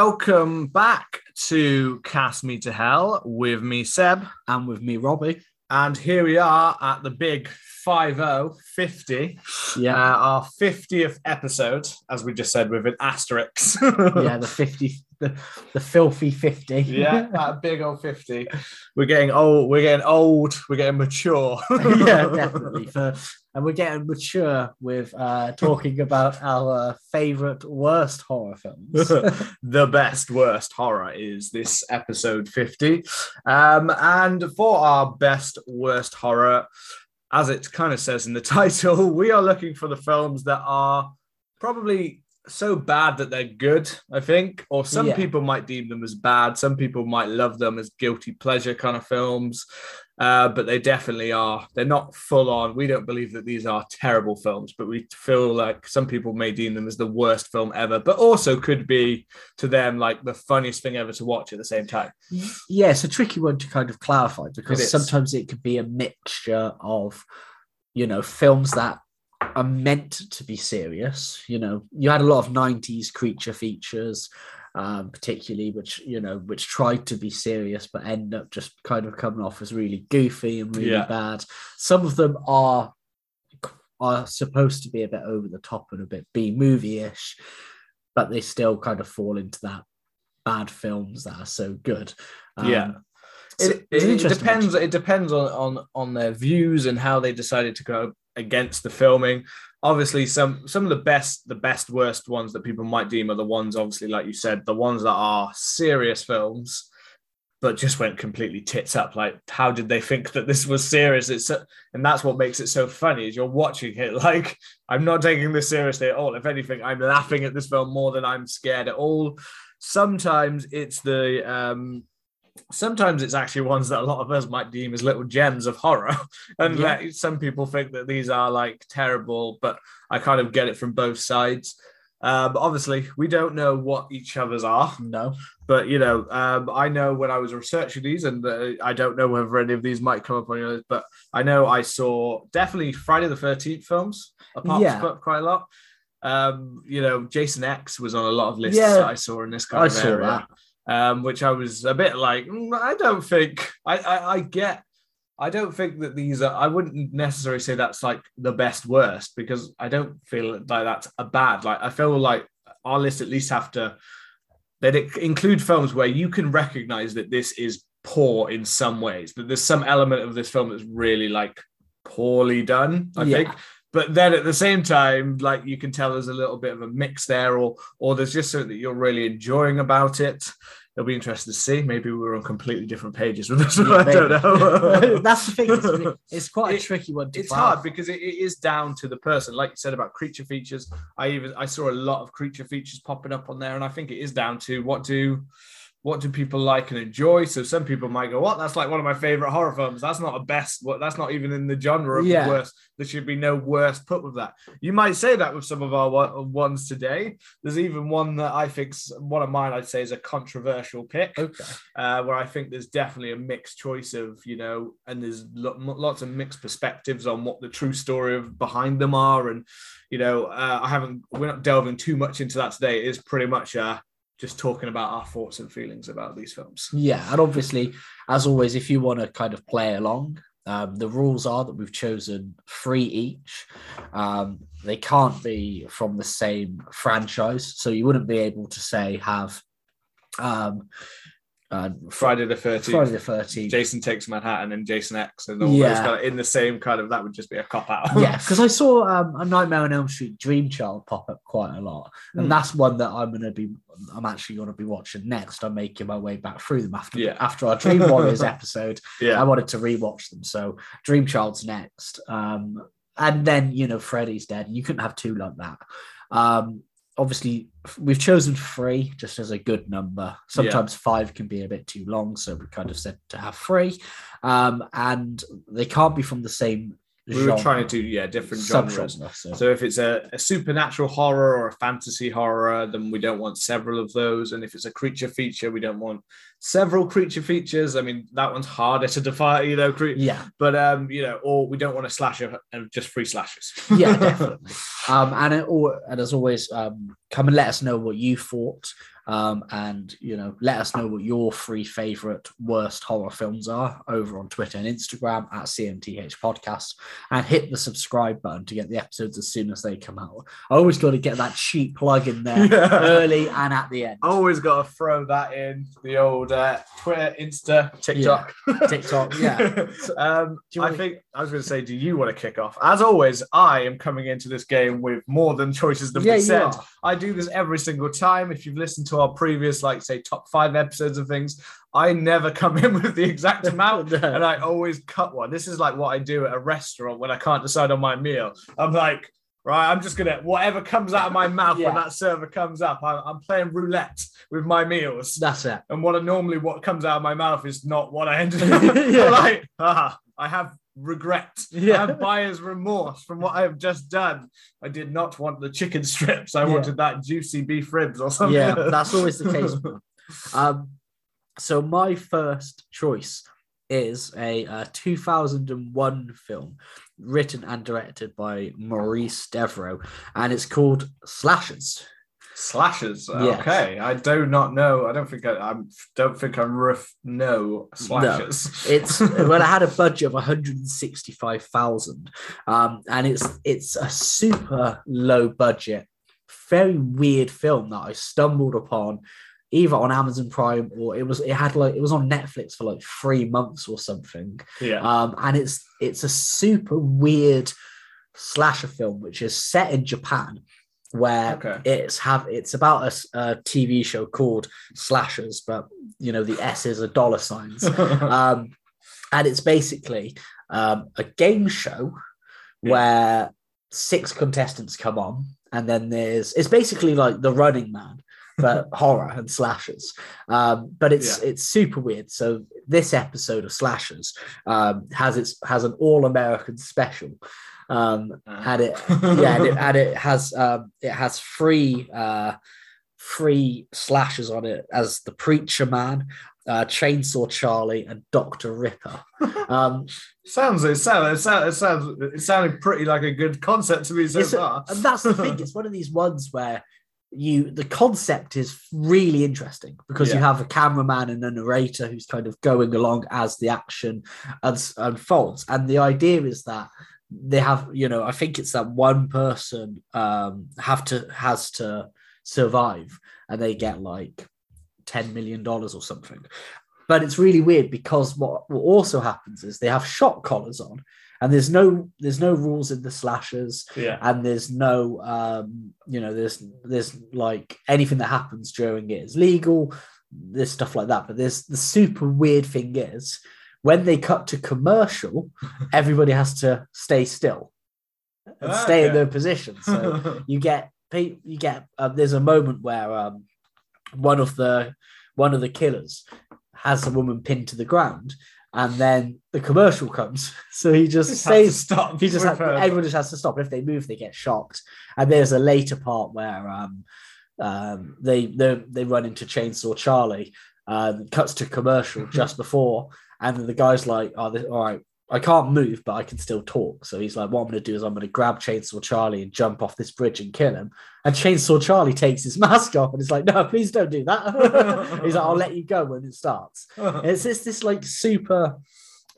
Welcome back to Cast Me to Hell with me, Seb. and with me, Robbie. And here we are at the big 50, 50, uh, Yeah, our 50th episode, as we just said, with an asterisk. yeah, the fifty, the, the filthy fifty. yeah, that big old 50. We're getting old, we're getting old, we're getting mature. yeah, definitely. For and we're getting mature with uh, talking about our favorite worst horror films. the best worst horror is this episode 50 um and for our best worst horror as it kind of says in the title we are looking for the films that are probably so bad that they're good i think. Or some Yeah. people might deem them as bad. Some people might love them as guilty pleasure kind of films uh, but they definitely are. They're not full on. We don't believe that these are terrible films, but we feel like some people may deem them as the worst film ever, but also could be to them like the funniest thing ever to watch at the same time. yeah, it's a tricky one to kind of clarify because is. sometimes it could be a mixture of, you know, films that are meant to be serious. You know, you had a lot of '90s creature features, um, particularly which you know which tried to be serious but end up just kind of coming off as really goofy and really Yeah. bad. Some of them are are supposed to be a bit over the top and a bit B movie ish, but they still kind of fall into that bad films that are so good. Um, Yeah. so It, an it depends. It depends on, on on their views and how they decided to go against the filming. Obviously, some some of the best, the best worst ones that people might deem are the ones, obviously, like you said, the ones that are serious films, but just went completely tits up. Like, how did they think that this was serious? It's so- and that's what makes it so funny. Is you're watching it like I'm not taking this seriously at all. If anything, I'm laughing at this film more than I'm scared at all. Sometimes it's the um sometimes it's actually ones that a lot of us might deem as little gems of horror and Yeah. like, some people think that these are like terrible but i kind of get it from both sides but obviously we don't know what each other's are No. but you know um, i know when i was researching these and uh, i don't know whether any of these might come up on yours but i know i saw definitely friday the 13th films apart Yeah. from quite a lot um, you know jason x was on a lot of lists Yeah. that i saw in this kind I of area that. Um, which I was a bit like, "Mm, I don't think I, I I get. I don't think that these are. I wouldn't necessarily say that's like the best worst because I don't feel like that's a bad. Like I feel like our list at least have to. That it include films where you can recognize that this is poor in some ways. That there's some element of this film that's really like poorly done. I Yeah. think but then at the same time like you can tell there's a little bit of a mix there or or there's just something that you're really enjoying about it it'll be interesting to see. Maybe we were on completely different pages with this one. I don't know. That's the thing. It's, it's quite a It- tricky one to it's hard because it, it is down to the person. Like you said about creature features i even i saw a lot of creature features popping up on there and i think it is down to what do what do people like and enjoy so some people might go what that's like one of my favorite horror films that's not a best what that's not even in the genre of Yeah. the worst there should be no worst put with that you might say that with some of our ones today there's even one that i think's one of mine i'd say is a controversial pick Okay. uh, where I think there's definitely a mixed choice of, you know, and there's lo- lots of mixed perspectives on what the true story of behind them are. And, you know, uh, I haven't, we're not delving too much into that today. It is pretty much uh, just talking about our thoughts and feelings about these films. Yeah, and obviously, as always, if you want to kind of play along, um, the rules are that we've chosen three each. Um, they can't be from the same franchise, so you wouldn't be able to say have um, uh, Friday the 13th. Friday the Thirteenth. Jason takes Manhattan and Jason X and all Yeah. those kind of in the same kind of that would just be a cop out. yeah, because I saw um, a Nightmare on Elm Street Dream Child pop up quite a lot, and Hmm. that's one that I'm gonna be, I'm actually gonna be watching next. I'm making my way back through them after Yeah. after our Dream Warriors episode. Yeah, I wanted to rewatch them, so Dream Child's next, um, and then you know Freddy's dead. You couldn't have two like that. Um, obviously, we've chosen three just as a good number. Sometimes five can be a bit too long, so we kind of said to have three, um, and they can't be from the same. We were trying to do, yeah, different genres. So. So if it's a, a supernatural horror or a fantasy horror, then we don't want several of those. And if it's a creature feature, we don't want several creature features. I mean, that one's harder to define, you know. Cre- yeah, But um, you know, or we don't want a slasher and just free slashes. yeah, definitely. Um, and it, or, and as always, um, come and let us know what you thought. Um, and you know, let us know what your three favorite worst horror films are over on Twitter and Instagram at CMTH Podcast, and hit the subscribe button to get the episodes as soon as they come out. I always got to get that cheap plug in there Yeah. early and at the end. Always got to throw that in the old uh, Twitter, Insta, TikTok. TikTok, yeah. um, you I wanna- think I was going to say, do you want to kick off? As always, I am coming into this game with more than choices than Yeah, we you said. are. I do this every single time. If you've listened to our previous, like say, top five episodes of things, I never come in with the exact amount, and I always cut one. This is like what I do at a restaurant when I can't decide on my meal. I'm like. Right, I'm just gonna whatever comes out of my mouth when that server comes up. I'm, I'm playing roulette with my meals That's it. and what I normally what comes out of my mouth is not what I ended up Yeah. like. Ah, I have regret. Yeah. I have buyer's remorse from what I have just done. I did not want the chicken strips. I Yeah. wanted that juicy beef ribs or something. Yeah, that's always the case. Um, so my first choice is a uh, 2001 film written and directed by Maurice Devereaux, and it's called Slashers. Slashers. Yes. Okay, I do not know. I don't think I, I don't think I'm rough know slashers. It's well, it had a budget of 165,000, um, and it's it's a super low budget, very weird film that I stumbled upon either on Amazon Prime or it was it had like it was on Netflix for like three months or something. yeah. Um, and it's it's a super weird slasher film which is set in Japan where Okay. it's have it's about a TV show called Slashers, but you know the S's are dollar signs. um, and it's basically um, a game show Yeah. where six contestants come on, and then there's it's basically like the Running Man, but horror and slashers. Um, but it's it's super weird. So this episode of Slashers um, has its has an all American special. Um, and it yeah, and it, and it has um, it has three uh, three slashes on it as the Preacher Man, uh, Chainsaw Charlie, and Doctor Ripper. Um, sounds it sounds it sounds it sounds it sounded pretty like a good concept to me so a- far. and that's the thing; it's one of these ones where you the concept is really interesting because you have a cameraman and a narrator who's kind of going along as the action unfolds, and the idea is that they have you know i think it's that one person um have to has to survive and they get like 10 million dollars or something but it's really weird because what, what also happens is they have shot collars on and there's no there's no rules in the slashers yeah. and there's no um you know there's there's like anything that happens during it is legal there's stuff like that but there's the super weird thing is when they cut to commercial everybody has to stay still and stay in their position so you get you get um, there's a moment where um one of the one of the killers has a woman pinned to the ground and then the commercial comes so he just Just stays stop. he just everyone just has to stop. If they move, they get shocked. And there's a later part where um, um, they they they run into Chainsaw Charlie. Um, cuts to commercial just before, and then the guy's like, "Oh, this, all right, I can't move, but I can still talk." So he's like, "What I'm going to do is I'm going to grab Chainsaw Charlie and jump off this bridge and kill him." And Chainsaw Charlie takes his mask off and he's like, "No, please don't do that." he's like, "I'll let you go when it starts." It's this this like super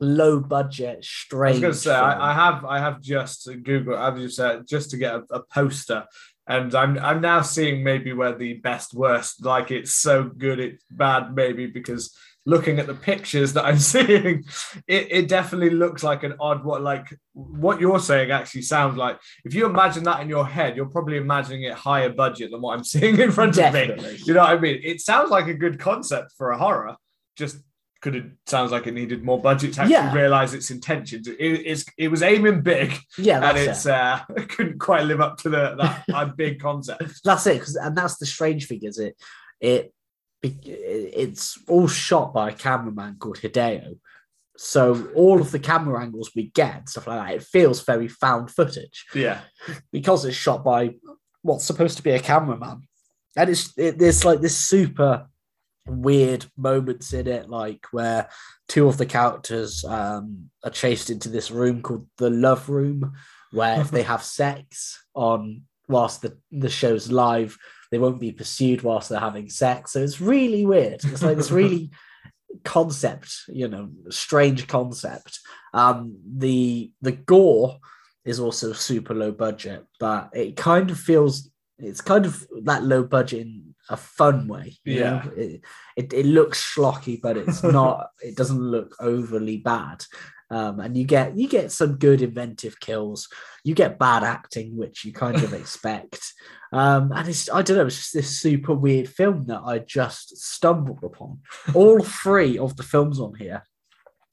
low budget, I strange. was going to say. I, I have I have just Google I've just said just to get a, a poster, and I'm I'm now seeing maybe where the best worst like it's so good it's bad maybe because looking at the pictures that I'm seeing, it, it definitely looks like an odd what like what you're saying actually sounds like if you imagine that in your head, you're probably imagining it higher budget than what I'm seeing in front of me. You know what I mean? It sounds like a good concept for a horror. Just could have sounds like it needed more budget to actually Yeah. realize its intentions. It, it's it was aiming big, Yeah, and it's it. uh couldn't quite live up to the that, big concept. That's it. and that's the strange thing is it it it's all shot by a cameraman called Hideo. So all of the camera angles we get, stuff like that, it feels very found footage. Yeah, because it's shot by what's supposed to be a cameraman, and it's it, there's like this super weird moments in it, like where two of the characters um, are chased into this room called the love room, where if they have sex on whilst the the show's live, they won't be pursued whilst they're having sex. So it's really weird. It's like this really concept, you know, strange concept. Um, the the gore is also super low budget, but it kind of feels it's kind of that low budget in a fun way. Yeah, it, it, it looks schlocky, but it's not. it doesn't look overly bad. Um, and you get you get some good inventive kills. You get bad acting, which you kind of expect. Um, and it's I don't know, it's just this super weird film that I just stumbled upon. All three of the films on here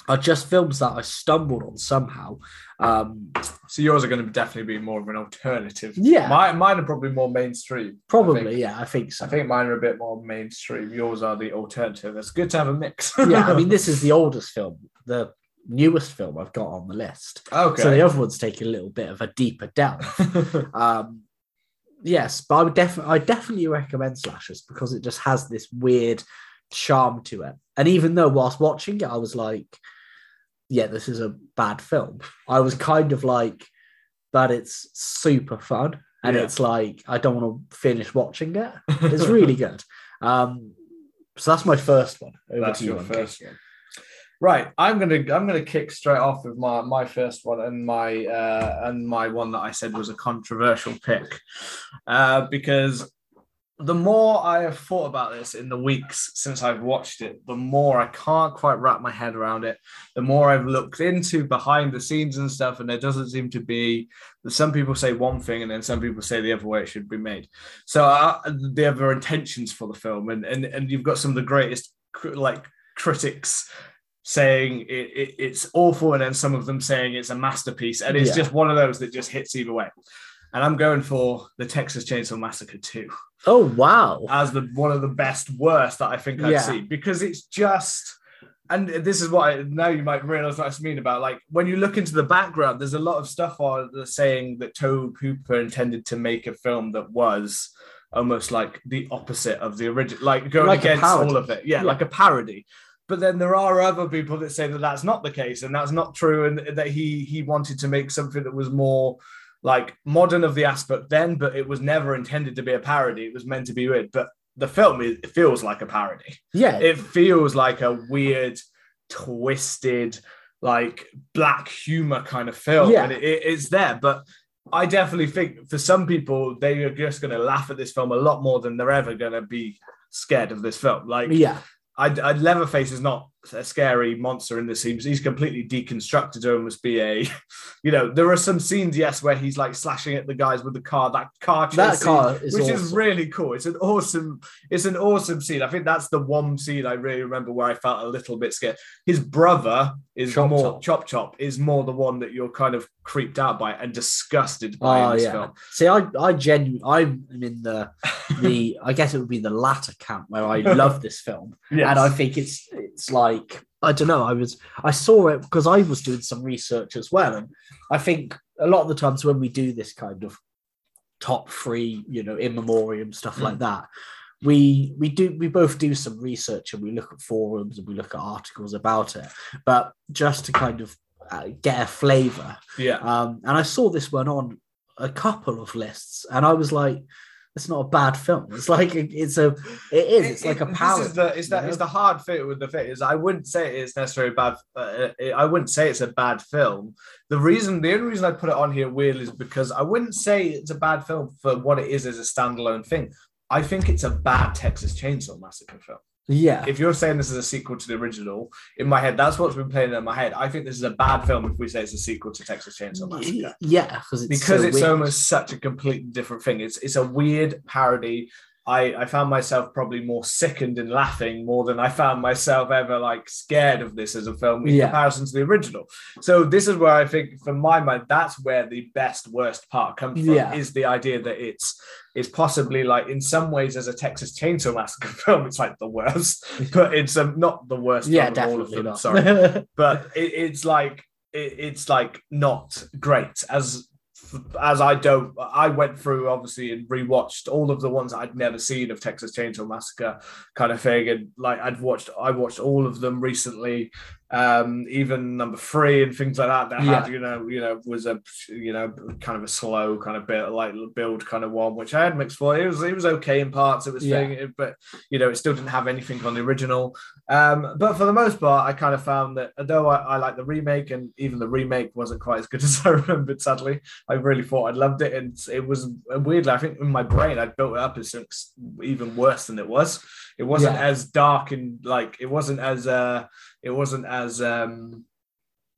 are just films that I stumbled on somehow. Um, so yours are going to definitely be more of an alternative. Yeah, mine, mine are probably more mainstream. Probably, I yeah, I think so. I think mine are a bit more mainstream. Yours are the alternative. It's good to have a mix. yeah, I mean, this is the oldest film. The newest film I've got on the list. Okay. So the other ones take a little bit of a deeper delve. um, yes, but I would definitely, I definitely recommend Slashers because it just has this weird charm to it. And even though whilst watching it, I was like, yeah, this is a bad film. I was kind of like, but it's super fun. And yeah. it's like, I don't want to finish watching it. It's really good. Um, so that's my first one. Over that's your first one. Right, I'm gonna I'm gonna kick straight off with my my first one and my uh, and my one that I said was a controversial pick, uh, because the more I have thought about this in the weeks since I've watched it, the more I can't quite wrap my head around it. The more I've looked into behind the scenes and stuff, and there doesn't seem to be. That some people say one thing, and then some people say the other way it should be made. So uh, the other intentions for the film, and and and you've got some of the greatest like critics saying it, it, it's awful and then some of them saying it's a masterpiece and it's yeah. just one of those that just hits either way and i'm going for the texas chainsaw massacre 2 oh wow as the one of the best worst that i think i've yeah. seen because it's just and this is what I, now you might realize what I mean about like when you look into the background, there's a lot of stuff on the saying that Tobe Hooper intended to make a film that was almost like the opposite of the original, like going like against all of it. Yeah, yeah, like a parody. But then there are other people that say that that's not the case and that's not true, and that he he wanted to make something that was more like modern of the aspect then, but it was never intended to be a parody. It was meant to be weird. But the film it feels like a parody. Yeah, it feels like a weird, twisted, like black humor kind of film, yeah. and it, it's there, but. I definitely think for some people, they are just going to laugh at this film a lot more than they're ever going to be scared of this film. Like, yeah, I, I Leatherface is not a scary monster in the scene. He's completely deconstructed to almost be a, you know, there are some scenes, yes, where he's like slashing at the guys with the car. That car, that car, is which awesome. is really cool. It's an awesome, it's an awesome scene. I think that's the one scene I really remember where I felt a little bit scared. His brother is Chop more Chop. Chop Top is more the one that you're kind of creeped out by and disgusted by oh, in this yeah. film. See, I, I genuinely, I'm in the, the, I guess it would be the latter camp where I love this film, yes. and I think it's, it's like I don't know. I was I saw it because I was doing some research as well, and I think a lot of the times when we do this kind of top three, you know, in memoriam stuff mm. like that, we we do we both do some research and we look at forums and we look at articles about it. But just to kind of uh, get a flavor, yeah. Um, and I saw this one on a couple of lists, and I was like, it's not a bad film. It's like it's a it is. It's it, like a power. Is the is that is the hard fit with the fit is I wouldn't say it's necessarily bad. Uh, I wouldn't say it's a bad film. The reason the only reason I put it on here weirdly is because I wouldn't say it's a bad film for what it is as a standalone thing. I think it's a bad Texas Chainsaw Massacre film. Yeah. If you're saying this is a sequel to the original, in my head, that's what's been playing in my head. I think this is a bad film if we say it's a sequel to Texas Chainsaw Massacre. Yeah, it's because so it's weird. almost such a completely different thing. It's it's a weird parody I, I found myself probably more sickened and laughing more than I found myself ever like scared of this as a film in yeah. comparison to the original. So this is where I think, for my mind, that's where the best worst part comes from. Yeah. Is the idea that it's it's possibly like in some ways as a Texas Chainsaw Massacre film, it's like the worst, but it's um, not the worst. Yeah, definitely all of them, not. Sorry, but it, it's like it, it's like not great as as I don't, I went through obviously and rewatched all of the ones I'd never seen of Texas Chainsaw Massacre, kind of thing, and like I'd watched, I watched all of them recently, um, even number three and things like that that Yeah. had you know you know was a you know kind of a slow kind of bit like build kind of one which I had mixed for it was it was okay in parts it was Yeah. thing it- but you know it still didn't have anything on the original um, but for the most part I kind of found that although I, I like the remake and even the remake wasn't quite as good as I remembered sadly I really thought I loved it and it was weirdly I think in my brain I'd built it up as even worse than it was it wasn't Yeah. as dark and like it wasn't as uh it wasn't as um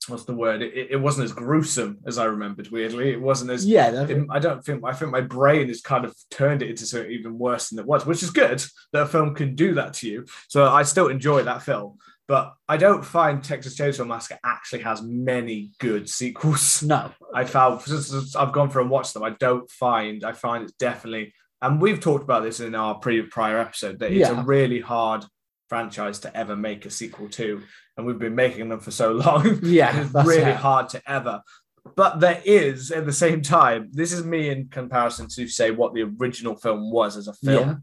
what's the word it, it wasn't as gruesome as i remembered weirdly it wasn't as Yeah, it- i don't think i think my brain has kind of turned it into something even worse than it was which is good that a film can do that to you so i still enjoy that film but i don't find texas chainsaw massacre actually has many good sequels no. I found since I've gone through and watched them, I don't find I find it's definitely and we've talked about this in our pre prior episode that it's Yeah. a really hard franchise to ever make a sequel to, and we've been making them for so long. Yeah, it's really it. hard to ever. But there is at the same time, this is me in comparison to say what the original film was as a film, Yeah.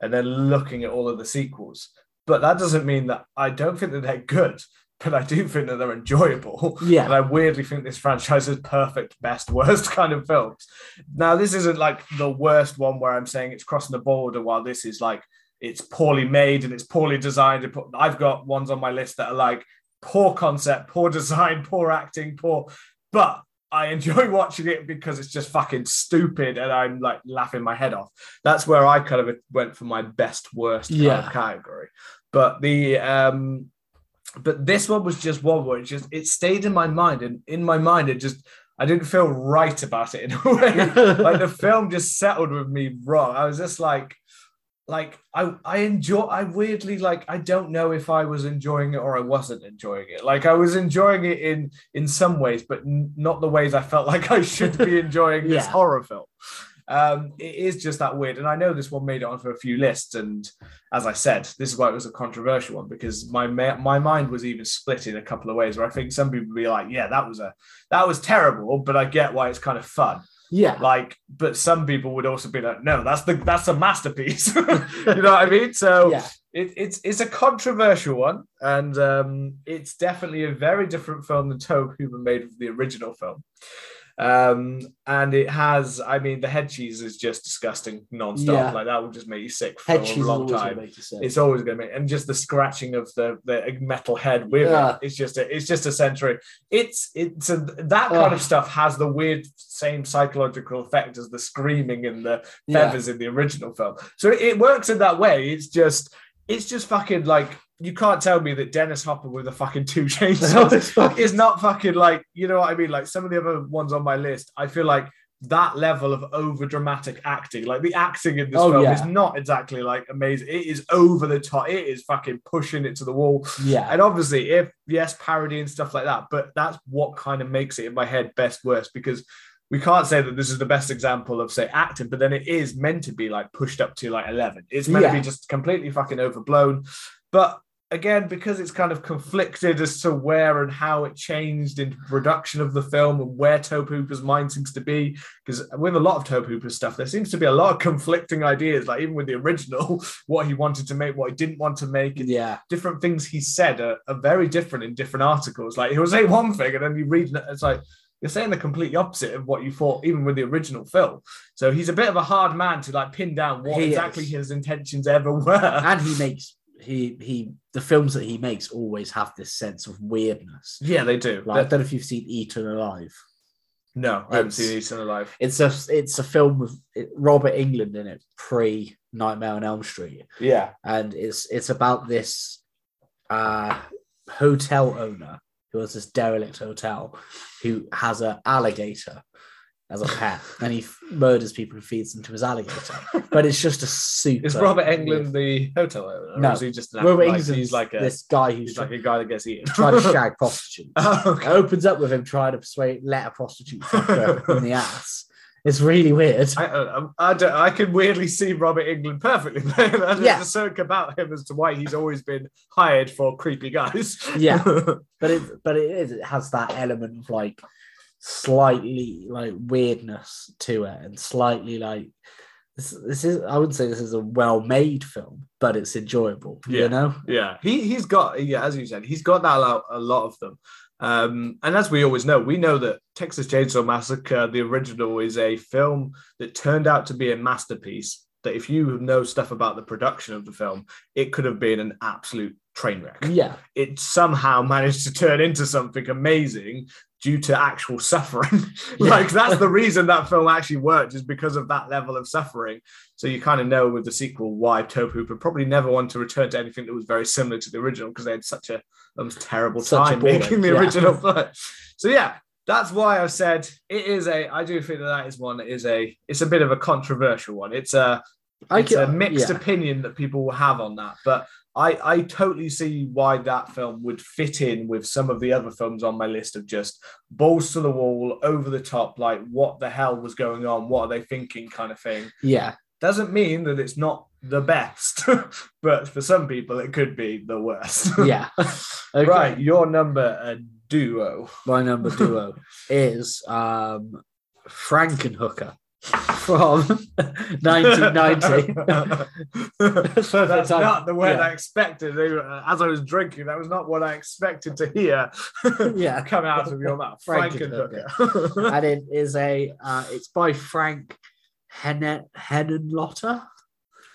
and then looking at all of the sequels. But that doesn't mean that I don't think that they're good, but I do think that they're enjoyable. Yeah. And I weirdly think this franchise is perfect, best, worst kind of films. Now, this isn't like the worst one where I'm saying it's crossing the border, while this is like it's poorly made and it's poorly designed. I've got ones on my list that are like poor concept, poor design, poor acting, poor, but I enjoy watching it because it's just fucking stupid and I'm like laughing my head off. That's where I kind of went for my best worst kind Yeah. of category. But the um but this one was just one where it just it stayed in my mind and in my mind it just I didn't feel right about it in a way. like the film just settled with me wrong. I was just like like I I enjoy I weirdly like I don't know if I was enjoying it or I wasn't enjoying it. Like I was enjoying it in in some ways, but n- not the ways I felt like I should be enjoying this horror film. Um, it is just that weird, and I know this one made it onto a few lists. And as I said, this is why it was a controversial one because my my mind was even split in a couple of ways. Where I think some people would be like, "Yeah, that was a that was terrible," but I get why it's kind of fun Yeah. like but some people would also be like no that's the that's a masterpiece you know what i mean so Yeah. it, it's it's a controversial one and um it's definitely a very different film than tobe hooper made of the original film um and it has i mean the head cheese is just disgusting non-stop Yeah. like that will just make you sick for Head a long time make it's always going to be, and just the scratching of the the metal head with Yeah. it. It's just a, it's just a sensory. It's it's a, that kind Ugh. of stuff has the weird same psychological effect as the screaming and the Yeah. feathers in the original film. So it, it works in that way. It's just it's just fucking like you can't tell me that Dennis Hopper with a fucking two chainsaws fucking- is not fucking like you know what I mean. Like some of the other ones on my list, I feel like that level of over dramatic acting, like the acting in this Oh, film, yeah. is not exactly like amazing. It is over the top. It is fucking pushing it to the wall. yeah. And obviously, if yes, parody and stuff like that, but that's what kind of makes it in my head best worst because we can't say that this is the best example of say acting, but then it is meant to be like pushed up to like 11. It's meant to be just completely fucking overblown. But again, because it's kind of conflicted as to where and how it changed in production of the film and where Tobe Hooper's mind seems to be, because with a lot of Tobe Hooper's stuff, there seems to be a lot of conflicting ideas, like even with the original, what he wanted to make, what he didn't want to make, and yeah. different things he said are, are very different in different articles. Like he'll say one thing and then you read it, it's like you're saying the completely opposite of what you thought, even with the original film. So he's a bit of a hard man to like pin down what He exactly is. his intentions ever were. And he makes he he the films that he makes always have this sense of weirdness. yeah, they do. Like, I don't know if you've seen Eaten Alive. no, I haven't it's- seen Eaten Alive. It's a it's a film with Robert Englund in it, pre Nightmare on Elm Street, Yeah. and it's it's about this uh, hotel owner who has this derelict hotel who has an alligator as a pet, and he f- murders people and feeds them to his alligator. But it's just a super. Is Robert Englund the hotel owner? Or No. is he just an Robert like, he's like a this guy who's like a guy that gets eaten. trying to shag prostitutes. Oh, okay. It opens up with him trying to persuade let a prostitute fuck her in the ass. It's really weird. I, I, I, don't, I can weirdly see Robert Englund perfectly. Yeah. There's a certain about him as to why he's always been hired for creepy guys. Yeah. but it but it is it has that element of like slightly like weirdness to it and slightly like this, this is I wouldn't say this is a well-made film, but it's enjoyable. Yeah. You know, Yeah, he he's got yeah, as you said, he's got that a lot, a lot of them. Um, and as we always know, we know that Texas Chainsaw Massacre, the original, is a film that turned out to be a masterpiece. That if you know stuff about the production of the film, it could have been an absolute train wreck. yeah, It somehow managed to turn into something amazing due to actual suffering. Like that's the reason that film actually worked is because of that level of suffering. So you kind of know with the sequel why Tobe Hooper probably never wanted to return to anything that was very similar to the original because they had such a almost terrible Such time making the yeah. original. film. so yeah, that's why I've said it is a. I do think that that is one that is a. It's a bit of a controversial one. It's a I it's a can- mixed yeah. opinion that people will have on that. But I, I totally see why that film would fit in with some of the other films on my list of just balls to the wall, over the top, like what the hell was going on? What are they thinking kind of thing. yeah, Doesn't mean that it's not the best, but for some people it could be the worst. yeah. Okay. Right, your number a duo. My number duo is um, Frankenhooker from 1990. That's Perfect not the word Yeah. I expected. As I was drinking, that was not what I expected to hear Yeah. come out of your mouth. Frankenhooker. Frankenhooker. and it is a uh, it's by Frank Hennen Henenlotter,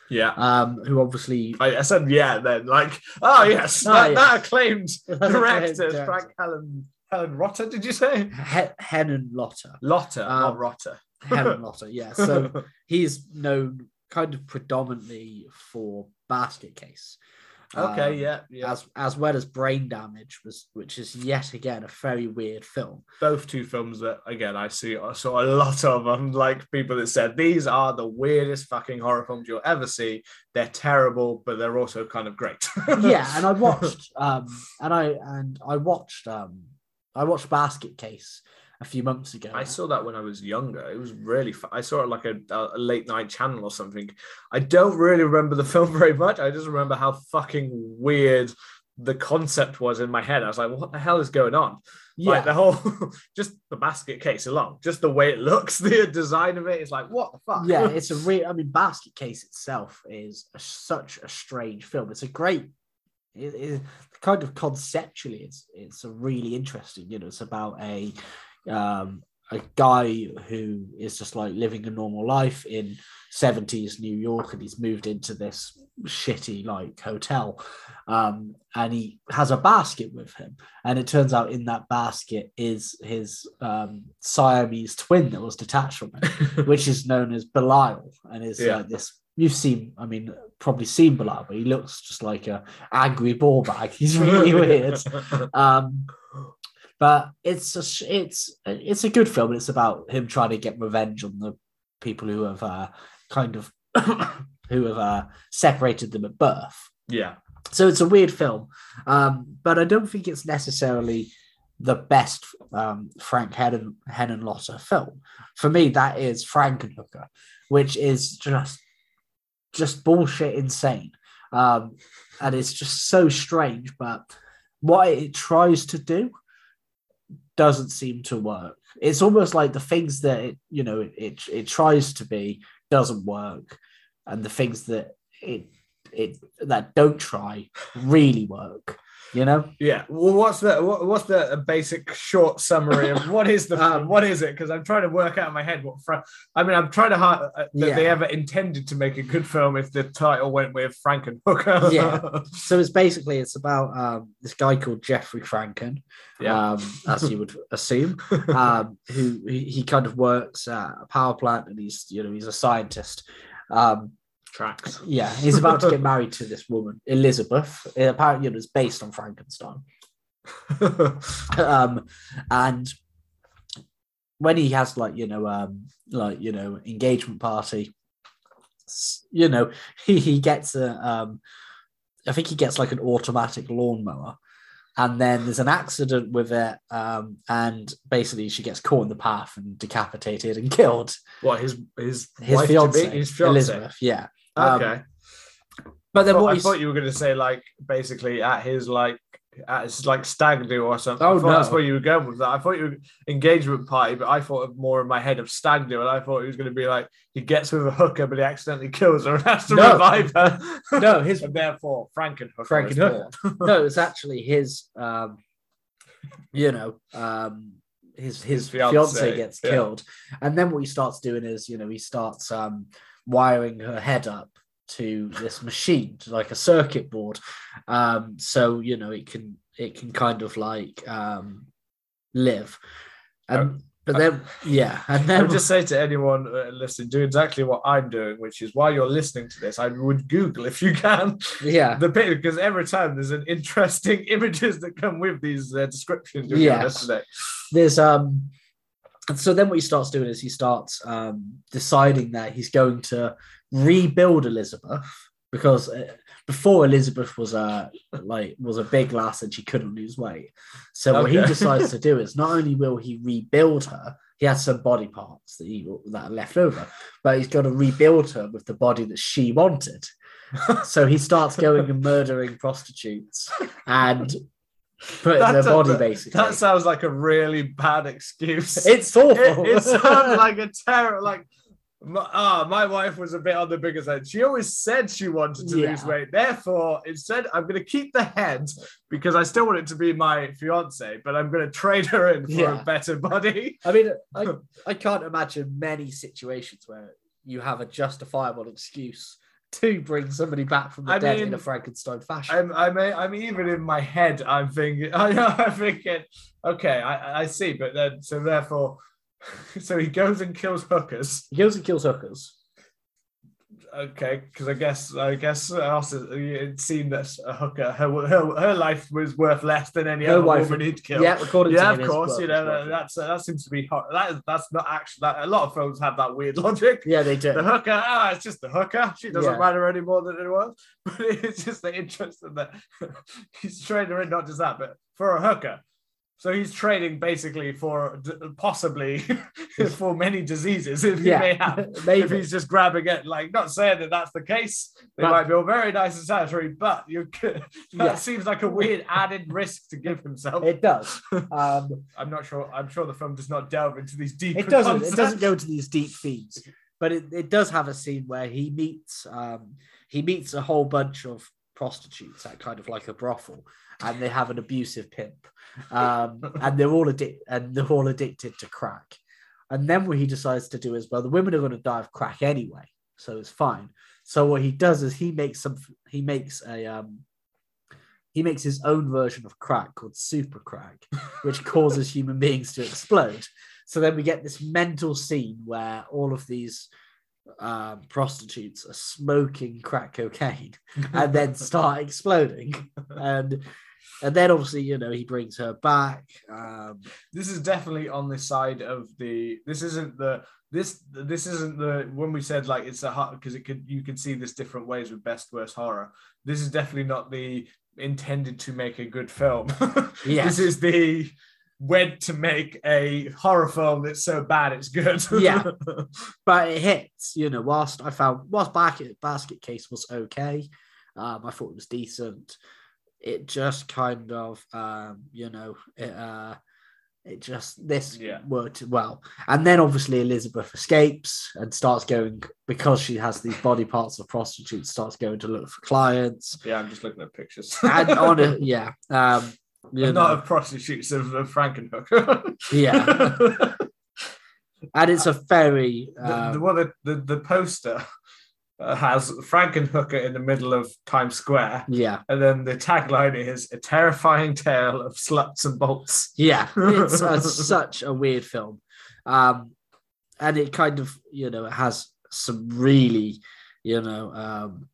yeah. um, who obviously I, I said yeah then, like, oh yes, Oh, that, yeah. that acclaimed director. Frank Helen Helen Rotter, did you say? he- Henenlotter, Lotter, Um, not Rotter. Henenlotter, yeah. So he's known kind of predominantly for Basket Case. okay, Um, yeah, yeah. As as well as Brain Damage was, which is yet again a very weird film. both two films that again I see I saw a lot of them like people that said these are the weirdest fucking horror films you'll ever see they're terrible but they're also kind of great yeah, and I watched um and I and I watched um I watched Basket Case a few months ago. I saw that when I was younger it was really fu- I saw it like a, a late night channel or something I don't really remember the film very much I just remember how fucking weird the concept was in my head I was like what the hell is going on yeah, like the whole just the basket case alone just the way it looks the design of it is like what the fuck yeah, it's a real. I mean, Basket Case itself is a, such a strange film. It's a great. It is kind of conceptually, it's it's a really interesting. You know, it's about a um, a guy who is just like living a normal life in 70s New York, and he's moved into this shitty like hotel, um, and he has a basket with him, and it turns out in that basket is his um, Siamese twin that was detached from him which is known as Belial, and is Yeah. like this. You've seen, I mean, probably seen Belial, but he looks just like a angry ball bag. He's really weird. Um, but it's a it's it's a good film. It's about him trying to get revenge on the people who have uh, kind of who have uh, separated them at birth. yeah So it's a weird film, um, but I don't think it's necessarily the best um, Frank Hennen, Henenlotter film. For me, that is Frankenhooker, which is just just bullshit insane, um, and it's just so strange. But what it tries to do doesn't seem to work. It's almost like the things that it you know it it, it tries to be doesn't work, and the things that it it that don't try really work. You know, Yeah. Well, what's the what, what's the basic short summary of what is the Um, what is it? Because I'm trying to work out in my head what. Fra- I mean, I'm trying to ha- uh, that they ever intended to make a good film if the title went with Frankenhooker. Yeah. so it's basically it's about um, this guy called Jeffrey Franken, Yeah. um, as you would assume, um, who he, he kind of works at a power plant and he's you know he's a scientist. Um, Tracks. yeah, he's about to get married to this woman, Elizabeth. Apparently, it was based on Frankenstein. um, and when he has like you know um like you know engagement party you know he, he gets a um i think he gets like an automatic lawnmower and then there's an accident with it um and basically she gets caught in the path and decapitated and killed what his his his fiance his fiance. elizabeth yeah Um, Okay. but then Well, what I thought you were going to say like basically at his like uh, it's like stag do or something. Oh, I no. that's where you were going with that. I thought you were engagement party, but I thought more in my head of stag do, and I thought it was going to be like he gets with a hooker, but he accidentally kills her and has to No. revive her. No, his and therefore Frankenhooker. Franken is Hooker. born. no, it's actually his. Um, you know, um, his his, His fiance, fiancée, gets yeah. killed, and then what he starts doing is, you know, he starts um, wiring her head up to this machine, to like a circuit board, um, so you know it can it can kind of like um, live, and but then yeah, and I then would just say to anyone uh, listening, do exactly what I'm doing, which is while you're listening to this, I would Google if you can yeah, the picture because every time there's an interesting images that come with these uh, descriptions. Yes. us there's um and so then what he starts doing is he starts um deciding that he's going to rebuild elizabeth because uh, before elizabeth was a like was a big lass and she couldn't lose weight. So what he decides to do is not only will he rebuild her he has some body parts that he that are left over but he's got to rebuild her with the body that she wanted. So he starts going and murdering prostitutes and putting their That's a- body that- basically That sounds like a really bad excuse. it's awful. it, it sounds like a terror. Like, my, ah, my wife was a bit on the bigger side. She always said she wanted to Yeah. lose weight. Therefore, instead, I'm going to keep the head because I still want it to be my fiance, but I'm going to trade her in for Yeah. a better body. I mean, I, I can't imagine many situations where you have a justifiable excuse to bring somebody back from the I dead mean, in a Frankenstein fashion. I'm, I'm, I'm even in my head. I'm thinking, I'm thinking, okay, I, I see, but then so therefore, so he goes and kills hookers. he goes and kills hookers. Okay, because I guess I guess also it seemed that a hooker her, her her life was worth less than any Her other wife- woman he'd killed. Yeah, according Yeah, to of course. You know it. that's that seems to be hot. That that's not actually that. A lot of films have that weird logic. Yeah, they do. The hooker, ah, it's just the hooker. She doesn't Yeah. matter any more than it was. But it's just the interest in that he's trading her in, not just that, but for a hooker. So he's trading basically for possibly for many diseases if he Yeah, may have. maybe. If he's just grabbing it, like not saying that that's the case, they But- might be all very nice and sanitary, but you could, that Yeah. seems like a weird added risk to give himself. It does. Um, I'm not sure. I'm sure the film does not delve into these deep. it doesn't. It doesn't go to these deep themes, but it, it does have a scene where he meets um, he meets a whole bunch of prostitutes at kind of like a brothel, and they have an abusive pimp, um, and they're all addic- and they're all addicted to crack. And then what he decides to do is, well, the women are going to die of crack anyway, so it's fine. So what he does is he makes some he makes a um, he makes his own version of crack called super crack, which causes human beings to explode. So then we get this mental scene where all of these um, prostitutes are smoking crack cocaine and then start exploding. And and then obviously, you know, he brings her back. Um, this is definitely on the side of the this isn't the this this isn't the when we said like it's a hot because it could you can see this different ways with best worst horror this is definitely not the intended to make a good film Yes. this is the went to make a horror film that's so bad it's good Yeah. but it hits, you know, whilst I found whilst Basket Basket Case was okay, um, I thought it was decent. It just kind of um, you know, it uh it just this Yeah. worked well. And then obviously Elizabeth escapes and starts going because she has these body parts of prostitutes, starts going to look for clients. yeah i'm just looking at pictures And on a yeah. Um you not know, of prostitutes of, of frankenhooker yeah. And it's a very the, um, the one that the, the poster has Frankenhooker in the middle of Times Square, yeah. and then the tagline is "A terrifying tale of sluts and bolts." Yeah, it's a, such a weird film, um, and it kind of you know it has some really you know um,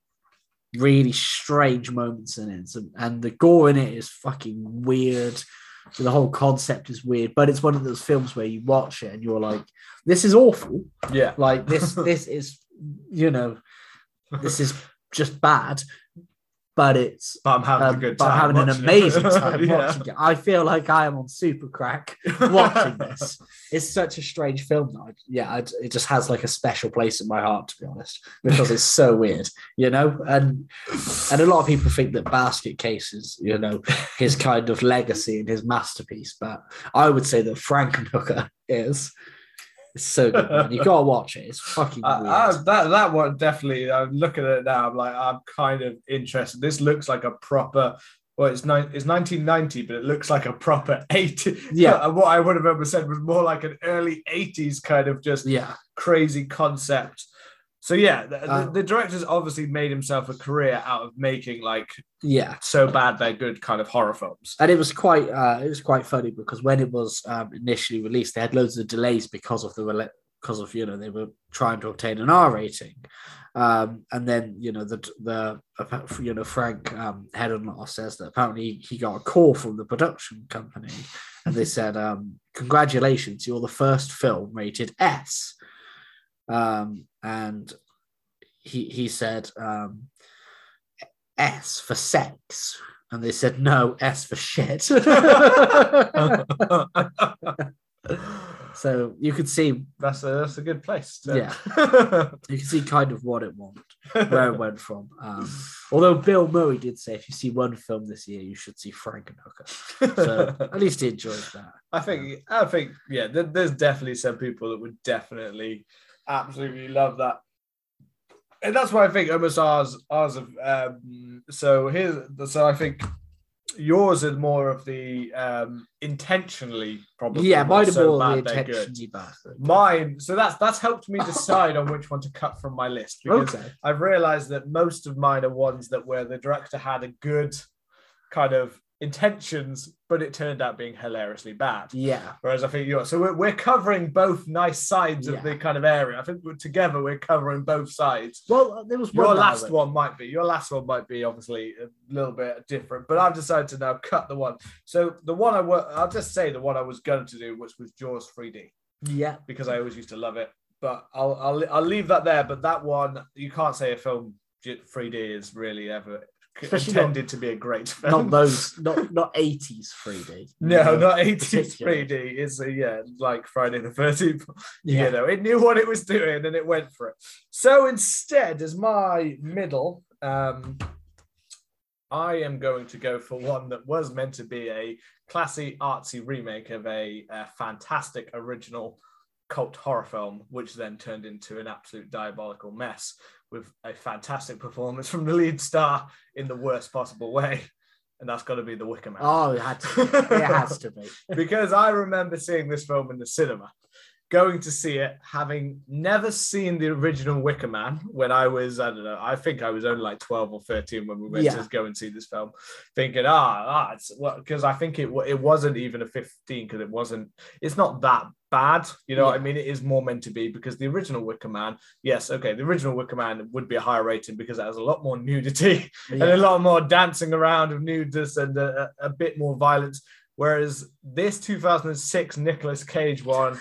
really strange moments in it, So- and the gore in it is fucking weird. So The whole concept is weird, but it's one of those films where you watch it and you're like, "This is awful." Yeah, Like this, this is you know, this is just bad. but it's But I'm having um, a good but time. I'm having an watching it. amazing time Yeah. watching it. I feel like I am on super crack watching this. It's such a strange film that I, yeah, I, it just has like a special place in my heart to be honest because it's so weird, you know. And and a lot of people think that Basket Case is you know his kind of legacy and his masterpiece, but I would say that Frankenhooker is. It's so good, man. You gotta watch it. It's fucking I- weird. I- that that one definitely. I'm looking at it now. I'm like, I'm kind of interested. This looks like a proper. Well, it's nine. It's 1990, but it looks like a proper 80. Yeah. what I would have ever said was more like an early 80s kind of just yeah, crazy concept. So yeah, the, Uh, the, director's obviously made himself a career out of making like yeah. so bad they're good kind of horror films. and it was quite uh, it was quite funny because when it was um, initially released, they had loads of delays because of the because of you know they were trying to obtain an R rating, um, and then you know the the you know Frank um, Henenlotter says that apparently he got a call from the production company, and they said, um, "Congratulations, you're the first film rated S," um, and he he said. Um, S for sex. And they said, no, S for shit. so you could see that's a that's a good place. to- Yeah. you can see kind of what it went, where it went from. Um, although Bill Murray did say if you see one film this year, you should see Frankenhooker. So at least he enjoyed that. I think I think yeah, there, there's definitely some people that would definitely absolutely love that. And that's why I think almost ours ours of um so here so I think yours are more of the um intentionally probably yeah, mine so more the bad they're intentionally bad. Mine, so that's that's helped me decide on which one to cut from my list because Okay. I've realized that most of mine are ones that where the director had a good kind of intentions, but it turned out being hilariously bad. Yeah. Whereas I think you're so we're, we're covering both nice sides Yeah. of the kind of area. I think we're, together we're covering both sides. Well, uh, there was one Your I last one might be your last one might be obviously a little bit different, but I've decided to now cut the one. So the one I wa- I'll just say the one I was going to do, which was Jaws 3D Yeah. because I always used to love it. But I'll I'll, I'll leave that there. But that one, you can't say a film 3D is really ever Especially not- intended to be a great film. Not those, not not 80s 3D. no, know, not 80s particularly. 3D. It's a, yeah, like Friday the 13th. Yeah. You know, it knew what it was doing and it went for it. So instead, as my middle, um, I am going to go for one that was meant to be a classy, artsy remake of a, a fantastic original cult horror film, which then turned into an absolute diabolical mess with a fantastic performance from the lead star in the worst possible way. And that's got to be The Wicker Man Oh, it had to. Be. It has to be. because I remember seeing this film in the cinema, going to see it, having never seen the original Wicker Man when I was, I don't know, I think I was only like 12 or 13 when we went Yeah. to go and see this film, thinking, ah, ah it's what, because I think it, it wasn't even a 15 because it wasn't, it's not that bad, you know what I mean? It is more meant to be because the original Wicker Man, yes, okay, the original Wicker Man would be a higher rating because it has a lot more nudity and a lot more dancing around of nudity and a, a bit more violence. Whereas this 2006 Nicolas Cage one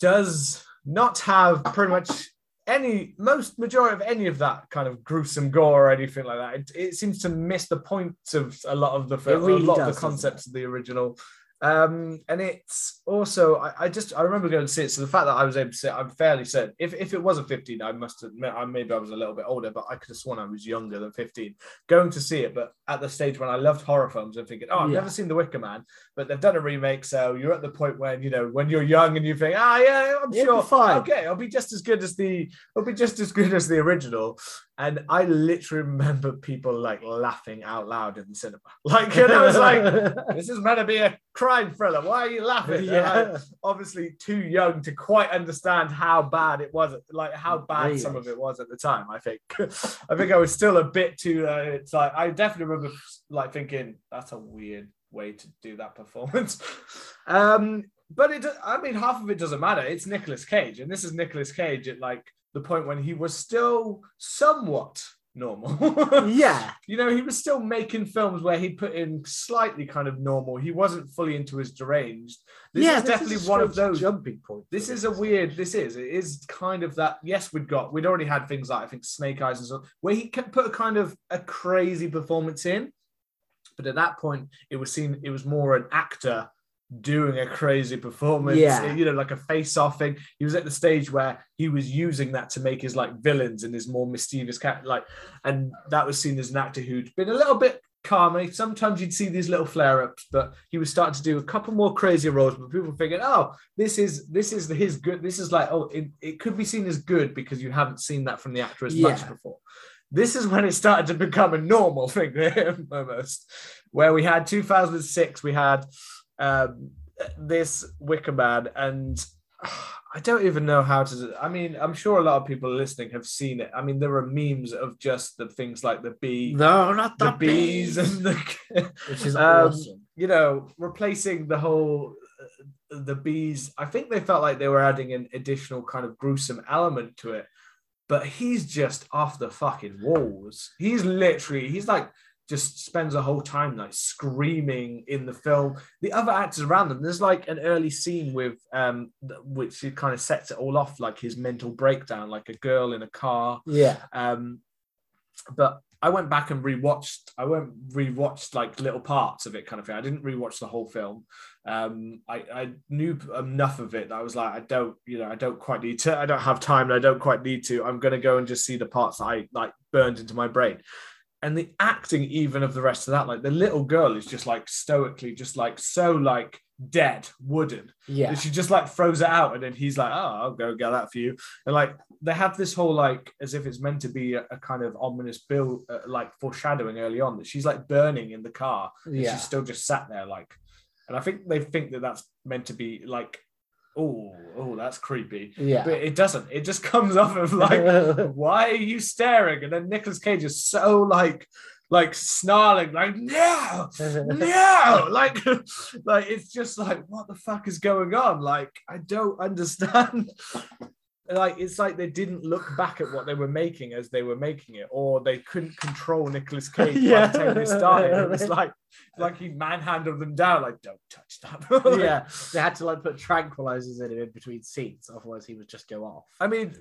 does not have pretty much any most majority of any of that kind of gruesome gore or anything like that. It, it seems to miss the points of a lot of the film, really a lot does, of the concepts of the original. Um, and it's also I, I just I remember going to see it. So the fact that I was able to see it, I'm fairly certain. If if it wasn't 15, I must admit I maybe I was a little bit older, but I could have sworn I was younger than 15 going to see it. But at the stage when I loved horror films, I'm thinking, oh, I've Yeah. never seen The Wicker Man, but they've done a remake. So you're at the point when you know when you're young and you think, ah, yeah, I'm It'll sure, fine. okay, I'll be just as good as the, I'll be just as good as the original. And I literally remember people like laughing out loud in the cinema, like you know, it's like this is meant to be a crime thriller. Why are you laughing? And I'm obviously too young to quite understand how bad it was, like how bad some of it was at the time. I think, I think I was still a bit too. Uh, it's like I definitely remember like thinking that's a weird way to do that performance. Um, but it, I mean, half of it doesn't matter. It's Nicolas Cage, and this is Nicolas Cage at like the point when he was still somewhat normal. yeah, you know, he was still making films where he put in slightly kind of normal. He wasn't fully into his deranged. This yeah, is definitely one of those. jumping points. This is a weird. This is. It is kind of that. Yes, we'd got. We'd already had things like I think Snake Eyes and so, where he can put a kind of a crazy performance in. But at that point, it was seen. It was more an actor doing a crazy performance. Yeah. You know, like a face-off thing. He was at the stage where he was using that to make his like villains and his more mischievous cat like, and that was seen as an actor who'd been a little bit calmer. Sometimes you'd see these little flare-ups, but he was starting to do a couple more crazy roles. But people figured, oh, this is this is his good. This is like, oh, it, it could be seen as good because you haven't seen that from the actor as much before. This is when it started to become a normal thing almost. Where we had 2006, we had um, this Wicker Man, and I don't even know how to. I mean, I'm sure a lot of people listening have seen it. I mean, there are memes of just the things like the bee, no, not the the bees, bees, and the which is Um, awesome. you know, replacing the whole uh, the bees. I think they felt like they were adding an additional kind of gruesome element to it. But he's just off the fucking walls. He's literally, he's like just spends a whole time like screaming in the film. The other actors around them, there's like an early scene with um which it kind of sets it all off, like his mental breakdown, like a girl in a car. Yeah, Um, but I went back and rewatched. I went rewatched like little parts of it, kind of thing. I didn't rewatch the whole film. Um, I, I knew enough of it that I was like, I don't, you know, I don't quite need to. I don't have time, and I don't quite need to. I'm gonna go and just see the parts that I like burned into my brain. And the acting, even of the rest of that, like the little girl is just like stoically, just like so like dead, wooden. yeah, And she just like throws it out, and then he's like, "Oh, I'll go get that for you." And like they have this whole like as if it's meant to be a, a kind of ominous bill, uh, like foreshadowing early on that she's like burning in the car, and yeah. she's still just sat there like. And I think they think that that's meant to be like, oh, oh, that's creepy. yeah. But it doesn't. It just comes off of like, why are you staring? And then Nicolas Cage is so like, like snarling, like no, no like like it's just like what the fuck is going on like i don't understand like it's like they didn't look back at what they were making as they were making it or they couldn't control Nicolas Cage Yeah. by the time they started it was like like he manhandled them down like don't touch that yeah, they had to like put tranquilizers in him in between scenes, otherwise he would just go off. I mean,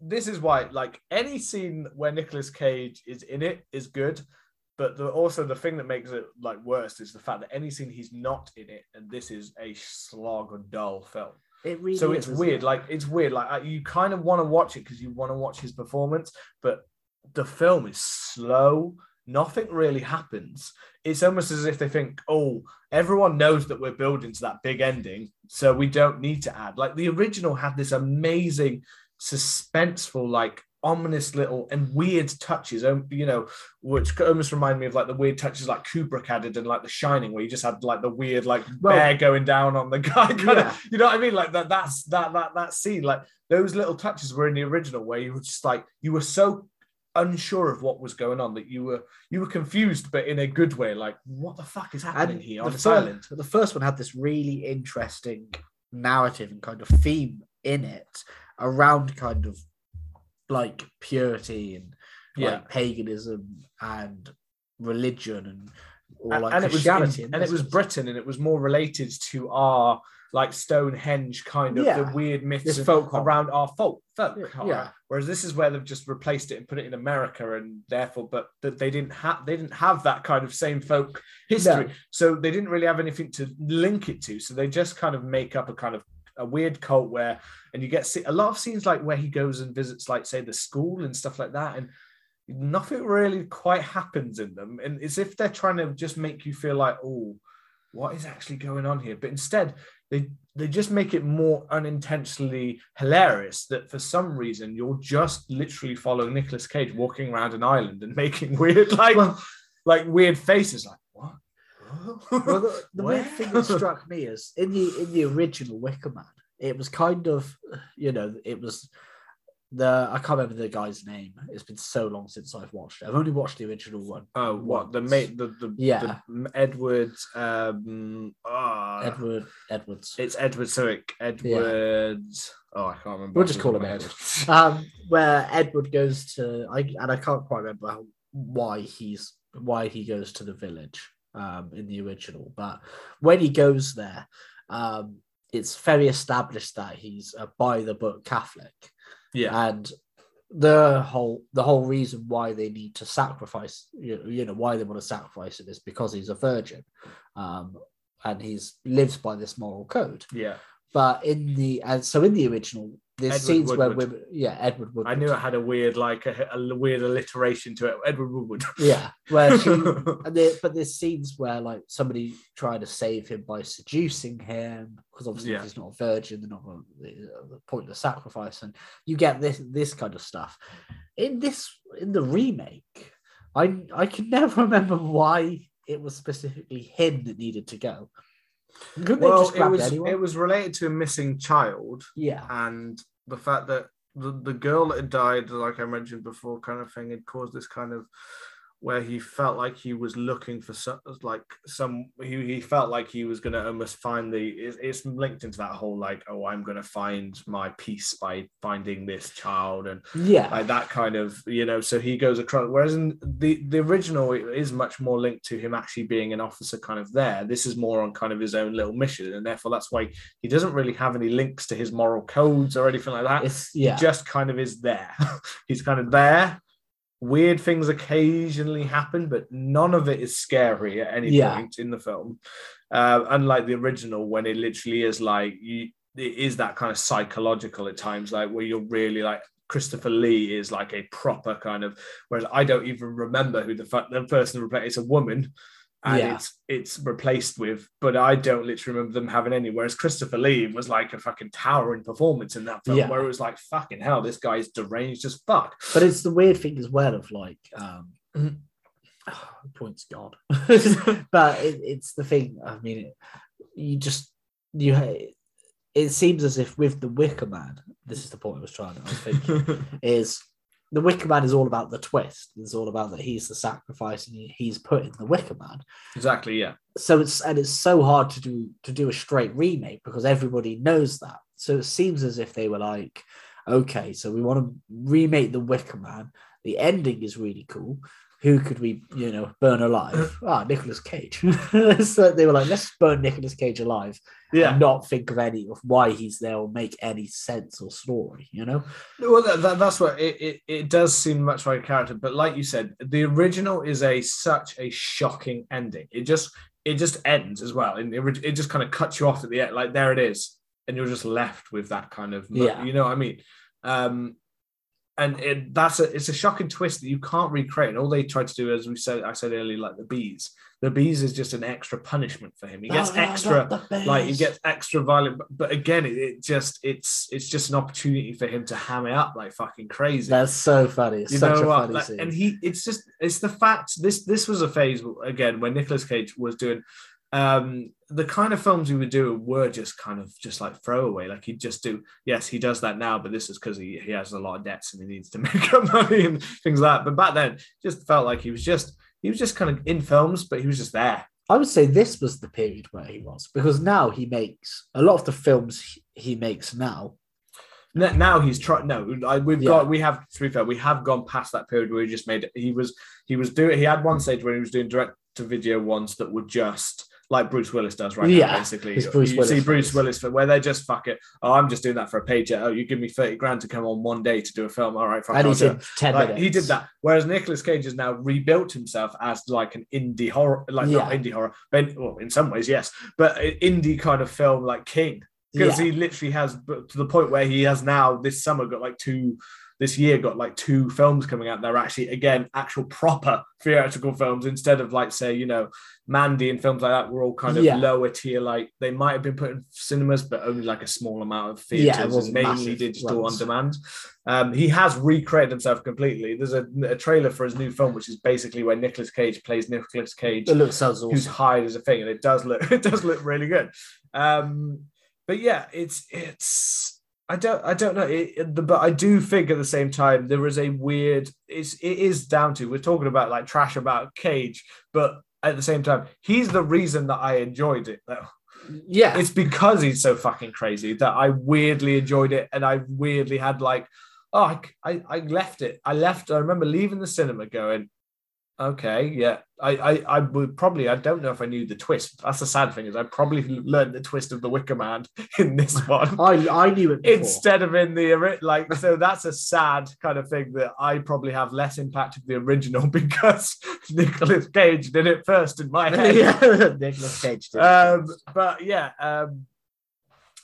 this is why, like, any scene where Nicolas Cage is in it is good, but the, also the thing that makes it like worse is the fact that any scene he's not in it, and this is a slog or dull film. It really so it's weird. it? Like, it's weird. Like, you kind of want to watch it because you want to watch his performance, but the film is slow. Nothing really happens. It's almost as if they think, oh, everyone knows that we're building to that big ending, so we don't need to add. Like the original had this amazing, suspenseful, like ominous little and weird touches, um, you know, which almost remind me of like the weird touches like Kubrick added in like The Shining, where you just had like the weird like Well- bear going down on the guy, kind Yeah. of, you know what I mean? Like that. That's that that that scene. Like those little touches were in the original, where you were just like you were so unsure of what was going on that you were you were confused but in a good way like what the fuck is happening and here the on this island the first one had this really interesting narrative and kind of theme in it around kind of like purity and Yeah. like paganism and religion and or like and it was Christianity. in- in and it was britain and it was more related to our like stonehenge kind of Yeah. the weird myths folk around our folk folk Yeah, horror. yeah. whereas this is where they've just replaced it and put it in america and therefore but that they didn't have they didn't have that kind of same folk history No. so they didn't really have anything to link it to so they just kind of make up a kind of a weird cult where and you get se- a lot of scenes like where he goes and visits like say the school and stuff like that and nothing really quite happens in them and it's if they're trying to just make you feel like oh what is actually going on here? But instead they they just make it more unintentionally hilarious that for some reason you're just literally following Nicolas Cage walking around an island and making weird like Well- like weird faces like well, the, the weird thing that struck me is in the in the original Wicker Man, it was kind of you know it was the I can't remember the guy's name. It's been so long since I've watched it. I've only watched the original one. Oh, what the mate, the the Yeah. the Edward, um, ah, Edward Edwards. It's Edward Surrick. Edward. Oh, I can't remember. We'll just call him Edward. um, where Edward goes to I and I can't quite remember how, why he's why he goes to the village um, in the original, but when he goes there, um, it's very established that he's a by the book Catholic, yeah, and the whole the whole reason why they need to sacrifice you know, you know why they want to sacrifice him is because he's a virgin, um, and he's lives by this moral code. yeah. But in the and so in the original, there's Edward scenes where Woodward. women, yeah, Edward Woodward. I knew it had a weird, like a, a weird alliteration to it. Edward Woodward. Yeah, where she, and there, but there's scenes where like somebody trying to save him by seducing him because obviously Yeah. if he's not a virgin, they're not going uh, the point of the sacrifice, and you get this this kind of stuff in this in the remake. I I can never remember why it was specifically him that needed to go. Couldn't well, it was anyone? it was related to a missing child yeah, and the fact that the, the girl that had died, like I mentioned before, kind of thing, had caused this kind of where he felt like he was looking for some like some he, he felt like he was going to almost find the it's, it's linked into that whole like oh i'm going to find my peace by finding this child and yeah, like that kind of you know so he goes across whereas in the the original it is much more linked to him actually being an officer kind of there. This is more on kind of his own little mission and therefore that's why he doesn't really have any links to his moral codes or anything like that. It's yeah. he just kind of is there. He's kind of there weird things occasionally happen but none of it is scary at any Yeah. point in the film uh, unlike the original when it literally is like you it is that kind of psychological at times like where you're really like Christopher Lee is like a proper kind of whereas I don't even remember who the, fu- the person replaced it's a woman and Yeah. it's it's replaced with but I don't literally remember them having any whereas Christopher Lee was like a fucking towering performance in that film Yeah. where it was like fucking hell this guy's deranged as fuck But it's the weird thing as well of like, um, Mhm. points God. but it, it's the thing. I mean, it, you just you. It seems as if with the Wicker Man, this is the point I was trying. To, i was thinking is the Wicker Man is all about the twist. It's all about that he's the sacrifice and he- he's put in the Wicker Man. exactly yeah So it's and it's so hard to do to do a straight remake because everybody knows that. So it seems as if they were like, okay, so we want to remake the Wicker Man. The ending is really cool. Who could we, you know, burn alive? Ah, Nicolas Cage. so they were like, let's burn Nicolas Cage alive and not think of any of why he's there or make any sense or story, you know? Well, that, that- that's what it, it, it does seem much like a character, but like you said, the original is a such a shocking ending. It just it just ends as well, and it, it just kind of cuts you off at the end. Like there it is, and you're just left with that kind of Yeah. you know what I mean. Um, and it, that's a it's a shocking twist that you can't recreate. And all they tried to do, as we said, I said earlier, like the bees. The bees is just an extra punishment for him. He gets Oh, extra like he gets extra violent but, but again it, it just it's it's just an opportunity for him to ham it up like fucking crazy That's so funny. It's you such know a what funny Like, scene. and he it's just it's the fact this this was a phase again when Nicolas Cage was doing um the kind of films he would do were just kind of just like throwaway like he'd just do yes he does that now but this is because he, he has a lot of debts and he needs to make up money and things like that but back then just felt like he was just he was just kind of in films but he was just there I would say this was the period where he was because now he makes a lot of the films he- makes now. Now he's trying. No, we've Yeah. got. We have to be fair. We have gone past that period where he just made. He was. He was doing. He had one stage where he was doing direct to video ones that were just like Bruce Willis does right Yeah, now. Basically, Bruce you Willis see Bruce. Willis for where they're just fuck it. Oh, I'm just doing that for a paycheck. Oh, you give me thirty grand to come on one day to do a film. All right, fuck, and I'll he's do in it. 10 Like, minutes. he did that. Whereas Nicolas Cage has now rebuilt himself as like an indie horror, like not indie horror, but well, in some ways, yes, but an indie kind of film like King because Yeah. he literally has but to the point where he has now this summer got like two this year got like two films coming out they're actually again actual proper theatrical films instead of like say you know mandy and films like that were all kind of Yeah. lower tier like they might have been put in cinemas but only like a small amount of Yeah, theaters and wasn't mainly digital on demand um, he has recreated himself completely there's a, a trailer for his new film which is basically where Nicolas Cage plays Nicolas Cage It looks sounds who's awesome. hired as a thing, and it does look it does look really good. Um, but yeah, it's it's I don't I don't know, it, but I do think at the same time there is a weird. It's it is down to we're talking about like trash about Cage, but at the same time he's the reason that I enjoyed it though. Yeah, It's because he's so fucking crazy that I weirdly enjoyed it, and I weirdly had like, oh, I, I, I left it. I left. I remember leaving the cinema going, okay, yeah. I, I, I would probably. I don't know if I knew the twist. That's the sad thing is I probably learned the twist of the Wicker Man in this one. I I knew it before. Instead of in the like, so that's a sad kind of thing that I probably have less impact of the original because Nicolas Cage did it first in my head. yeah, Nicolas Cage. Did. Um, but yeah, um,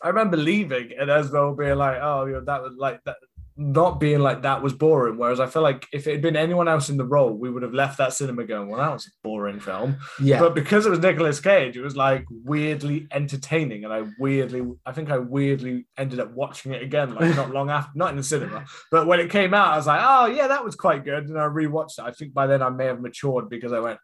I remember leaving and as well being like, oh, you know, that was like that, not being like that was boring. Whereas I feel like if it had been anyone else in the role, we would have left that cinema going, well, that was a boring film. yeah, But because it was Nicolas Cage, it was like weirdly entertaining, and I weirdly, I think I weirdly ended up watching it again, like not long after, not in the cinema, but when it came out, I was like, oh yeah, that was quite good, and I rewatched it. I think by then I may have matured because I went,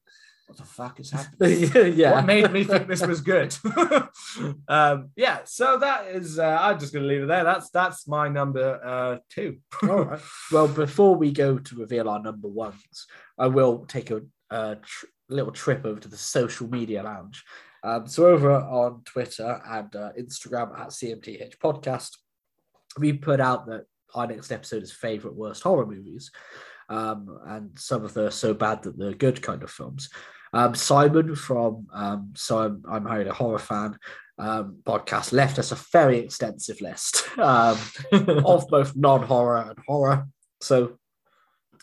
what the fuck is happening? yeah. what made me think this was good um yeah so that is uh, i'm just gonna leave it there that's that's my number uh two All right. Well, before we go to reveal our number ones, I will take a, a tr- little trip over to the social media lounge. Um, so over on Twitter and uh, Instagram at CMTH Podcast, we put out that our next episode is favorite worst horror movies, um, and some of the so bad that they're good kind of films. Um, Simon from um, So I'm, I'm Hired a Horror Fan um, podcast left us a very extensive list um, of both non-horror and horror. So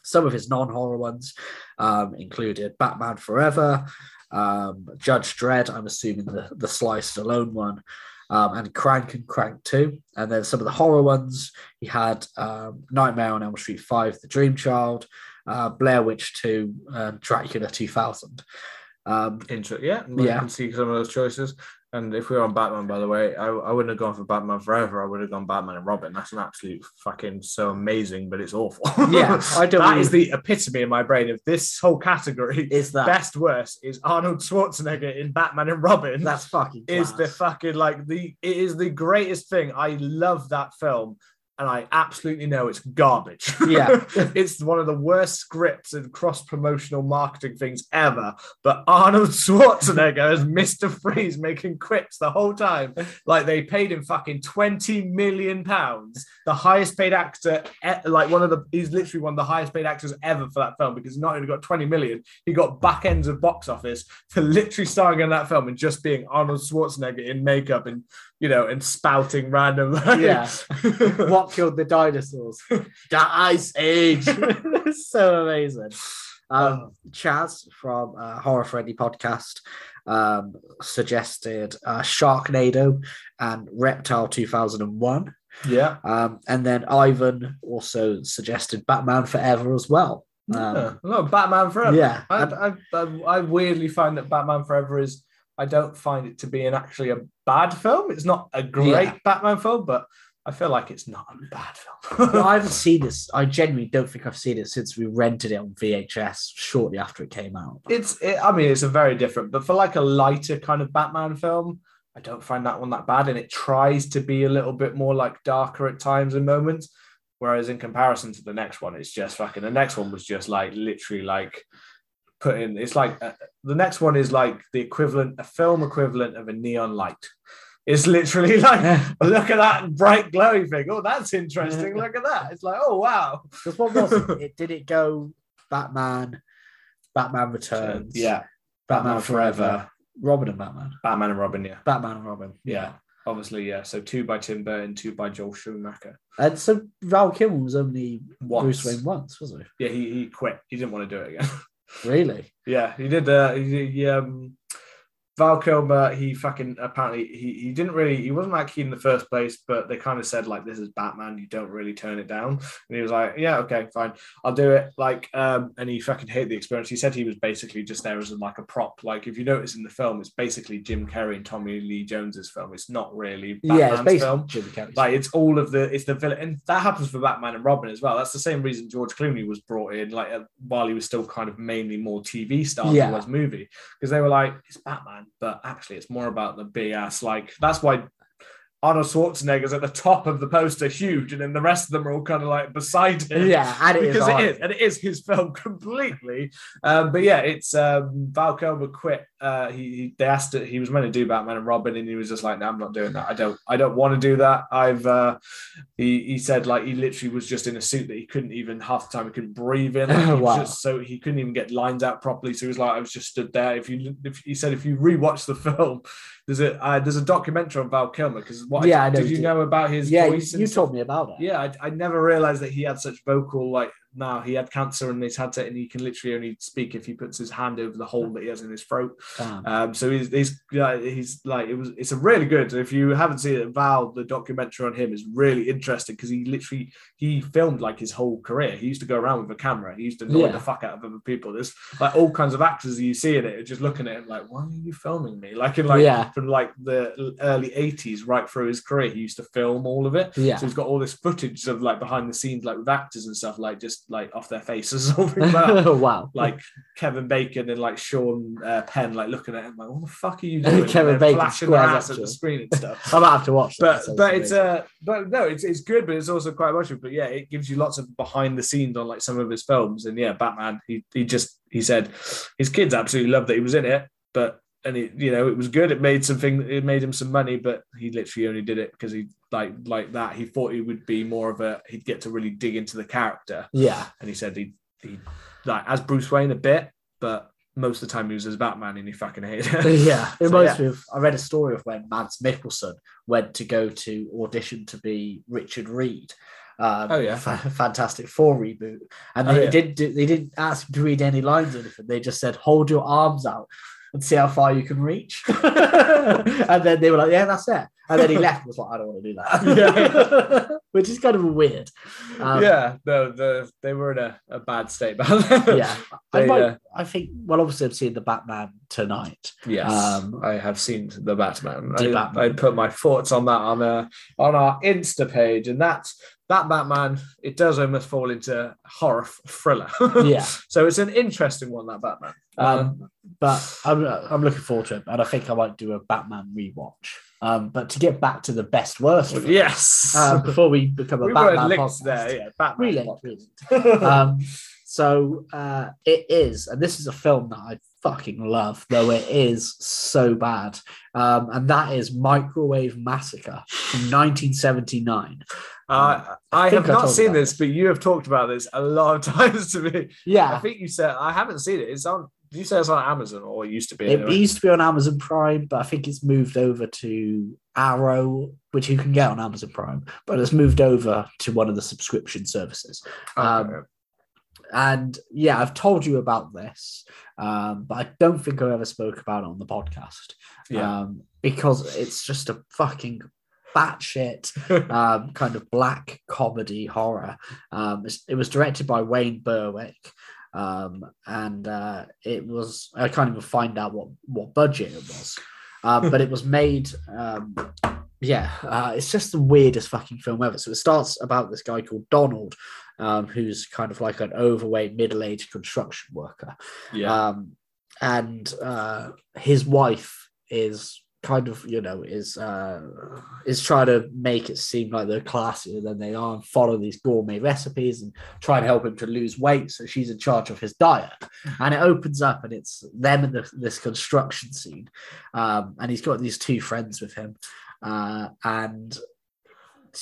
some of his non-horror ones um, included Batman Forever, um, Judge Dredd, I'm assuming the, the Sly Stallone one, um, and Crank and Crank 2. And then some of the horror ones, he had um, Nightmare on Elm Street 5, The Dream Child, uh, Blair Witch 2, and Dracula 2000. Um, Intro, yeah, I Yeah. can see some of those choices. And if we were on Batman, by the way, I, I wouldn't have gone for Batman Forever. I would have gone Batman and Robin. That's an absolute fucking so amazing, but it's awful. Yeah, I don't That is really- the epitome in my brain of this whole category. is that Best worst is Arnold Schwarzenegger in Batman and Robin. that's fucking is the fucking like the it is the greatest thing. I love that film, and I absolutely know it's garbage. Yeah. it's one of the worst scripts and cross promotional marketing things ever. But Arnold Schwarzenegger as Mister Freeze making quips the whole time, like they paid him fucking twenty million pounds, the highest paid actor, like one of the he's literally one of the highest paid actors ever for that film because not only got twenty million, he got back ends of box office for literally starring in that film and just being Arnold Schwarzenegger in makeup and you know and spouting random Yeah. what killed the dinosaurs? the Ice Age. So amazing. Um, Chaz from uh, Horror Friendly Podcast um, suggested uh, Sharknado and Reptile 2001. yeah. Um, and then Ivan also suggested Batman Forever as well. Um, yeah. No, Batman Forever. yeah. I, I, I, I weirdly find that Batman Forever is. I don't find it to be an actually a bad film. It's not a great Yeah. Batman film, but I feel like it's not a bad film. Well, I haven't seen this. I genuinely don't think I've seen it since we rented it on VHS shortly after it came out. it's. It, I mean, it's a very different, but for like a lighter kind of Batman film, I don't find that one that bad, and it tries to be a little bit more like darker at times and moments. Whereas in comparison to the next one, it's just fucking. The next one was just like literally like putting. It's like uh, the next one is like the equivalent, a film equivalent of a neon light. It's literally like look at that bright glowing thing. Oh, that's interesting. Look at that. It's like oh wow. Because what was it? it? Did it go Batman, Batman Returns, Yeah, Batman Forever, Robin and Batman, Batman and Robin. Yeah, Batman and Robin? yeah. Obviously, yeah. So two by Tim Burton, two by Joel Schumacher. And so Val Kilmer was only Once. Bruce Wayne once, wasn't he? Yeah, he, he quit. He didn't want to do it again. Really? Yeah, he did. Uh, he, he, um, Val Kilmer, he fucking apparently he, he didn't really he wasn't that keen in the first place, but they kind of said like this is Batman, you don't really turn it down. And he was like, Yeah, okay, fine, I'll do it. Like, um, and he fucking hated the experience. He said he was basically just there as like a prop. Like if you notice in the film, it's basically Jim Carrey and Tommy Lee Jones's film. It's not really Batman's yeah, it's basically film. Jim Carrey. Like it's all of the it's the villain, and that happens for Batman and Robin as well. That's the same reason George Clooney was brought in, like uh, while he was still kind of mainly more TV star than Yeah. was movie, because they were like it's Batman, but actually it's more about the ass. Like that's why Arnold Schwarzenegger's at the top of the poster, huge, and then the rest of them are all kind of like beside him. Yeah, and it is because it hard. is, and it is his film completely. Um, but yeah, it's um, Val Kilmer quit. Uh, he, he they asked it. He was meant to do Batman and Robin, and he was just like, "No, I'm not doing that. I don't. I don't want to do that." I've. Uh, he he said like he literally was just in a suit that he couldn't even half the time he couldn't breathe in. Like, Wow. just so he couldn't even get lines out properly. So he was like, I was just stood there. If you if he said if you rewatch the film, there's a uh, there's a documentary on Val Kilmer because what Yeah, I, I know did you you did. know about his yeah, voice? you stuff? told me about it. Yeah, I, I never realized that he had such vocal like now he had cancer and he's had to and he can literally only speak if he puts his hand over the hole that he has in his throat. Damn. Um, so he's he's yeah, he's like it was it's a really good. If you haven't seen it, Val the documentary on him is really interesting because he literally he filmed like his whole career. He used to go around with a camera. He used to annoy Yeah. the fuck out of other people. There's like all kinds of actors you see in it are just looking at him like, why are you filming me? Like in like Yeah. from like the early 80s right through his career, he used to film all of it. Yeah. So he's got all this footage of like behind the scenes, like with actors and stuff, like just like off their faces or something like wow. Like Kevin Bacon and like Sean uh, Penn, like looking at him like, what the fuck are you doing? Kevin Bacon flashing their ass at the screen and stuff. I might have to watch. But but it's uh but no it's it's good but it's also quite emotional but yeah it gives you lots of behind the scenes on like some of his films and yeah Batman he he just he said his kids absolutely loved that he was in it but and it you know it was good it made something it made him some money but he literally only did it because he like like that he thought he would be more of a he'd get to really dig into the character yeah. and he said he he like as Bruce Wayne a bit but most of the time he was as Batman and he fucking hated it yeah, it So, reminds yeah. me of. I read a story of when Mads Mikkelsen went to go to audition to be Richard Reed. Um, Oh, yeah. Fa- Fantastic Four reboot, and Oh, they yeah. didn't do, they didn't ask him to read any lines or anything. They just said, "Hold your arms out and see how far you can reach." and then they were like, "Yeah, that's it." And then he left. and Was like, "I don't want to do that," which is kind of weird. Um, yeah no the they were in a, a bad state yeah. I, might, uh, I think. Well, obviously, I'm seeing the Batman tonight. Yes, Um, I have seen the Batman. I, Batman. I put my thoughts on that on uh, on our Insta page, and that's that Batman. It does almost fall into horror thriller. Yeah. so it's an interesting one. That Batman. Um, but I'm I'm looking forward to it, and I think I might do a Batman rewatch. Um, but to get back to the best worst, yes. um, before we become a we Batman podcast, there. Yeah, Batman. Relinked, relinked. um, so uh, it is, and this is a film that I fucking love, though it is so bad. Um, and that is Microwave Massacre from 1979. Uh, I, think have I not seen this, but you have talked about this a lot of times to me. Yeah, I think you said I haven't seen it. It's on. Did you say it's on Amazon or it used to be? it, anyway? used to be on Amazon Prime, but I think it's moved over to Arrow, which you can get on Amazon Prime, but it's moved over to one of the subscription services. um, And yeah, I've told you about this, um, but I don't think I ever spoke about it on the podcast. Yeah. Um, because it's just a fucking batshit um, kind of black comedy horror. Um, it was directed by Wayne Berwick. Um, and uh, it was, I can't even find out what, what budget it was, uh, but it was made. Um, yeah, uh, it's just the weirdest fucking film ever. So it starts about this guy called Donald, um, who's kind of like an overweight, middle aged construction worker. yeah. Um, and uh, his wife is kind of, you know, is uh, is trying to make it seem like they're classier than they are and follow these gourmet recipes and try and help him to lose weight. So she's in charge of his diet. And it opens up and it's them in the, this construction scene. Um, and he's got these two friends with him. Uh, and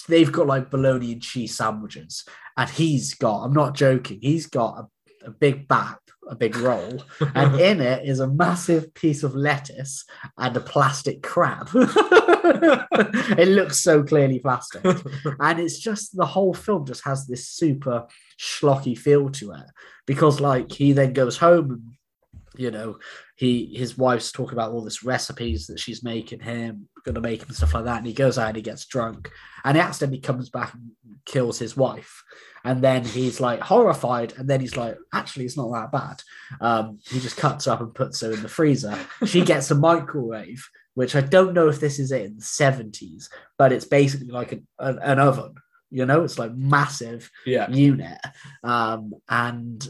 they've got like bologna and cheese sandwiches. And he's got, I'm not joking, he's got a, a big bap, a big roll, and in it is a massive piece of lettuce and a plastic crab. it looks so clearly plastic. And it's just the whole film just has this super schlocky feel to it because, like, he then goes home and you know, he his wife's talking about all this recipes that she's making him, gonna make him stuff like that. And he goes out and he gets drunk, and he accidentally comes back and kills his wife. And then he's like horrified, and then he's like, actually, it's not that bad. Um, he just cuts her up and puts her in the freezer. She gets a microwave, which I don't know if this is it in the 70s, but it's basically like an, an, an oven. You know, it's like massive yeah. unit. Um, and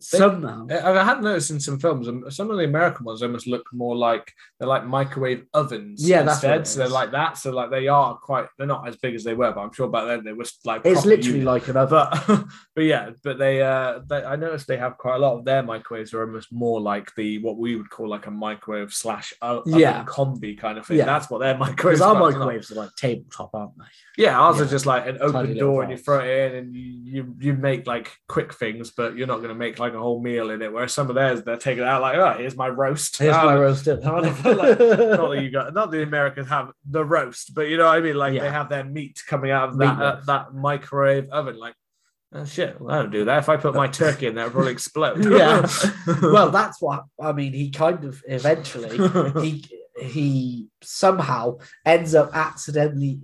somehow. I had noticed in some films, um, some of the American ones almost look more like they're like microwave ovens. Yeah, that's instead. it So they're like that. So like they are quite. They're not as big as they were, but I'm sure back then they were like. It's literally unit. like another. But but yeah, but they uh they, I noticed they have quite a lot of their microwaves are almost more like the what we would call like a microwave slash oven Yeah. combi kind of thing. Yeah. That's what their microwaves our are. It's not- microwaves are like tabletop, aren't they? Yeah, ours Yeah. are just like an open Tiny door and you throw it in and you, you you make like quick things, but you're not going to make like a whole meal in it. Whereas some of theirs, they're taking it out like, oh, here's my roast. Here's my roasted. I wonder if, like, not that you got, not the Americans have the roast, but you know what I mean. Like Yeah. they have their meat coming out of that uh, that microwave oven. Like, oh shit, well, I don't do that. If I put my turkey in there, it'll probably explode. Yeah. well, that's what I mean. He kind of eventually he he somehow ends up accidentally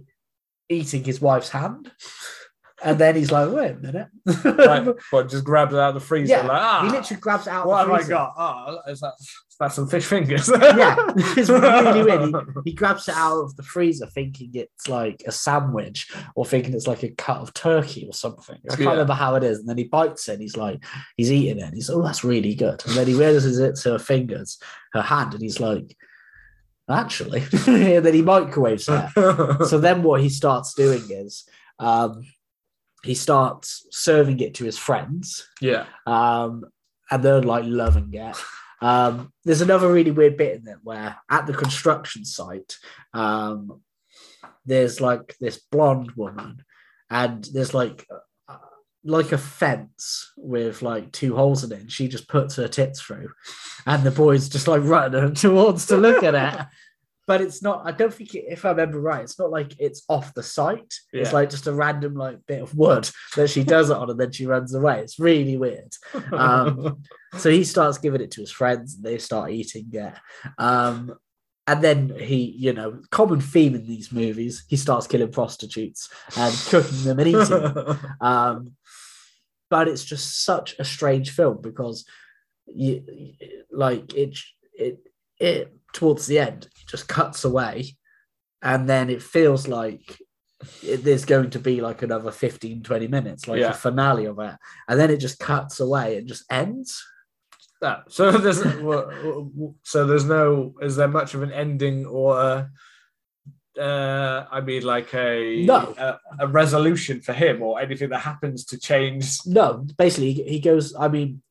eating his wife's hand, and then he's like, "Wait a minute!" what, just grabs it out of the freezer. Yeah, like, ah, he literally grabs it out. what the have I got? Oh, is that, is that some fish fingers? Yeah, it's really weird. He grabs it out of the freezer, thinking it's like a sandwich, or thinking it's like a cut of turkey or something. I can't Yeah. remember how it is. And then he bites it. And he's like, he's eating it. And he's, oh, that's really good. And then he realizes it's her fingers, her hand, and he's like, actually. and then he microwaves it. so then what he starts doing is um, he starts serving it to his friends yeah. um, and they're like loving it. Um, there's another really weird bit in it where at the construction site, um, there's like this blonde woman, and there's like uh, like a fence with like two holes in it, and she just puts her tits through, and the boys just like running towards to look at it. But it's not. I don't think, it, if I remember right, it's not like it's off the site. It's like just a random like bit of wood that she does it on, and then she runs away. It's really weird. Um, so he starts giving it to his friends, and they start eating it. Um, and then he, you know, common theme in these movies, he starts killing prostitutes and cooking them and eating them. Um, but it's just such a strange film because, you, like it, it, it towards the end it just cuts away, and then it feels like it, there's going to be like another 15 20 minutes like Yeah. a finale of it and then it just cuts away and just ends that. So there's so there's no is there much of an ending or a, uh I mean like a, No. a a resolution for him or anything that happens to change no basically he, goes i mean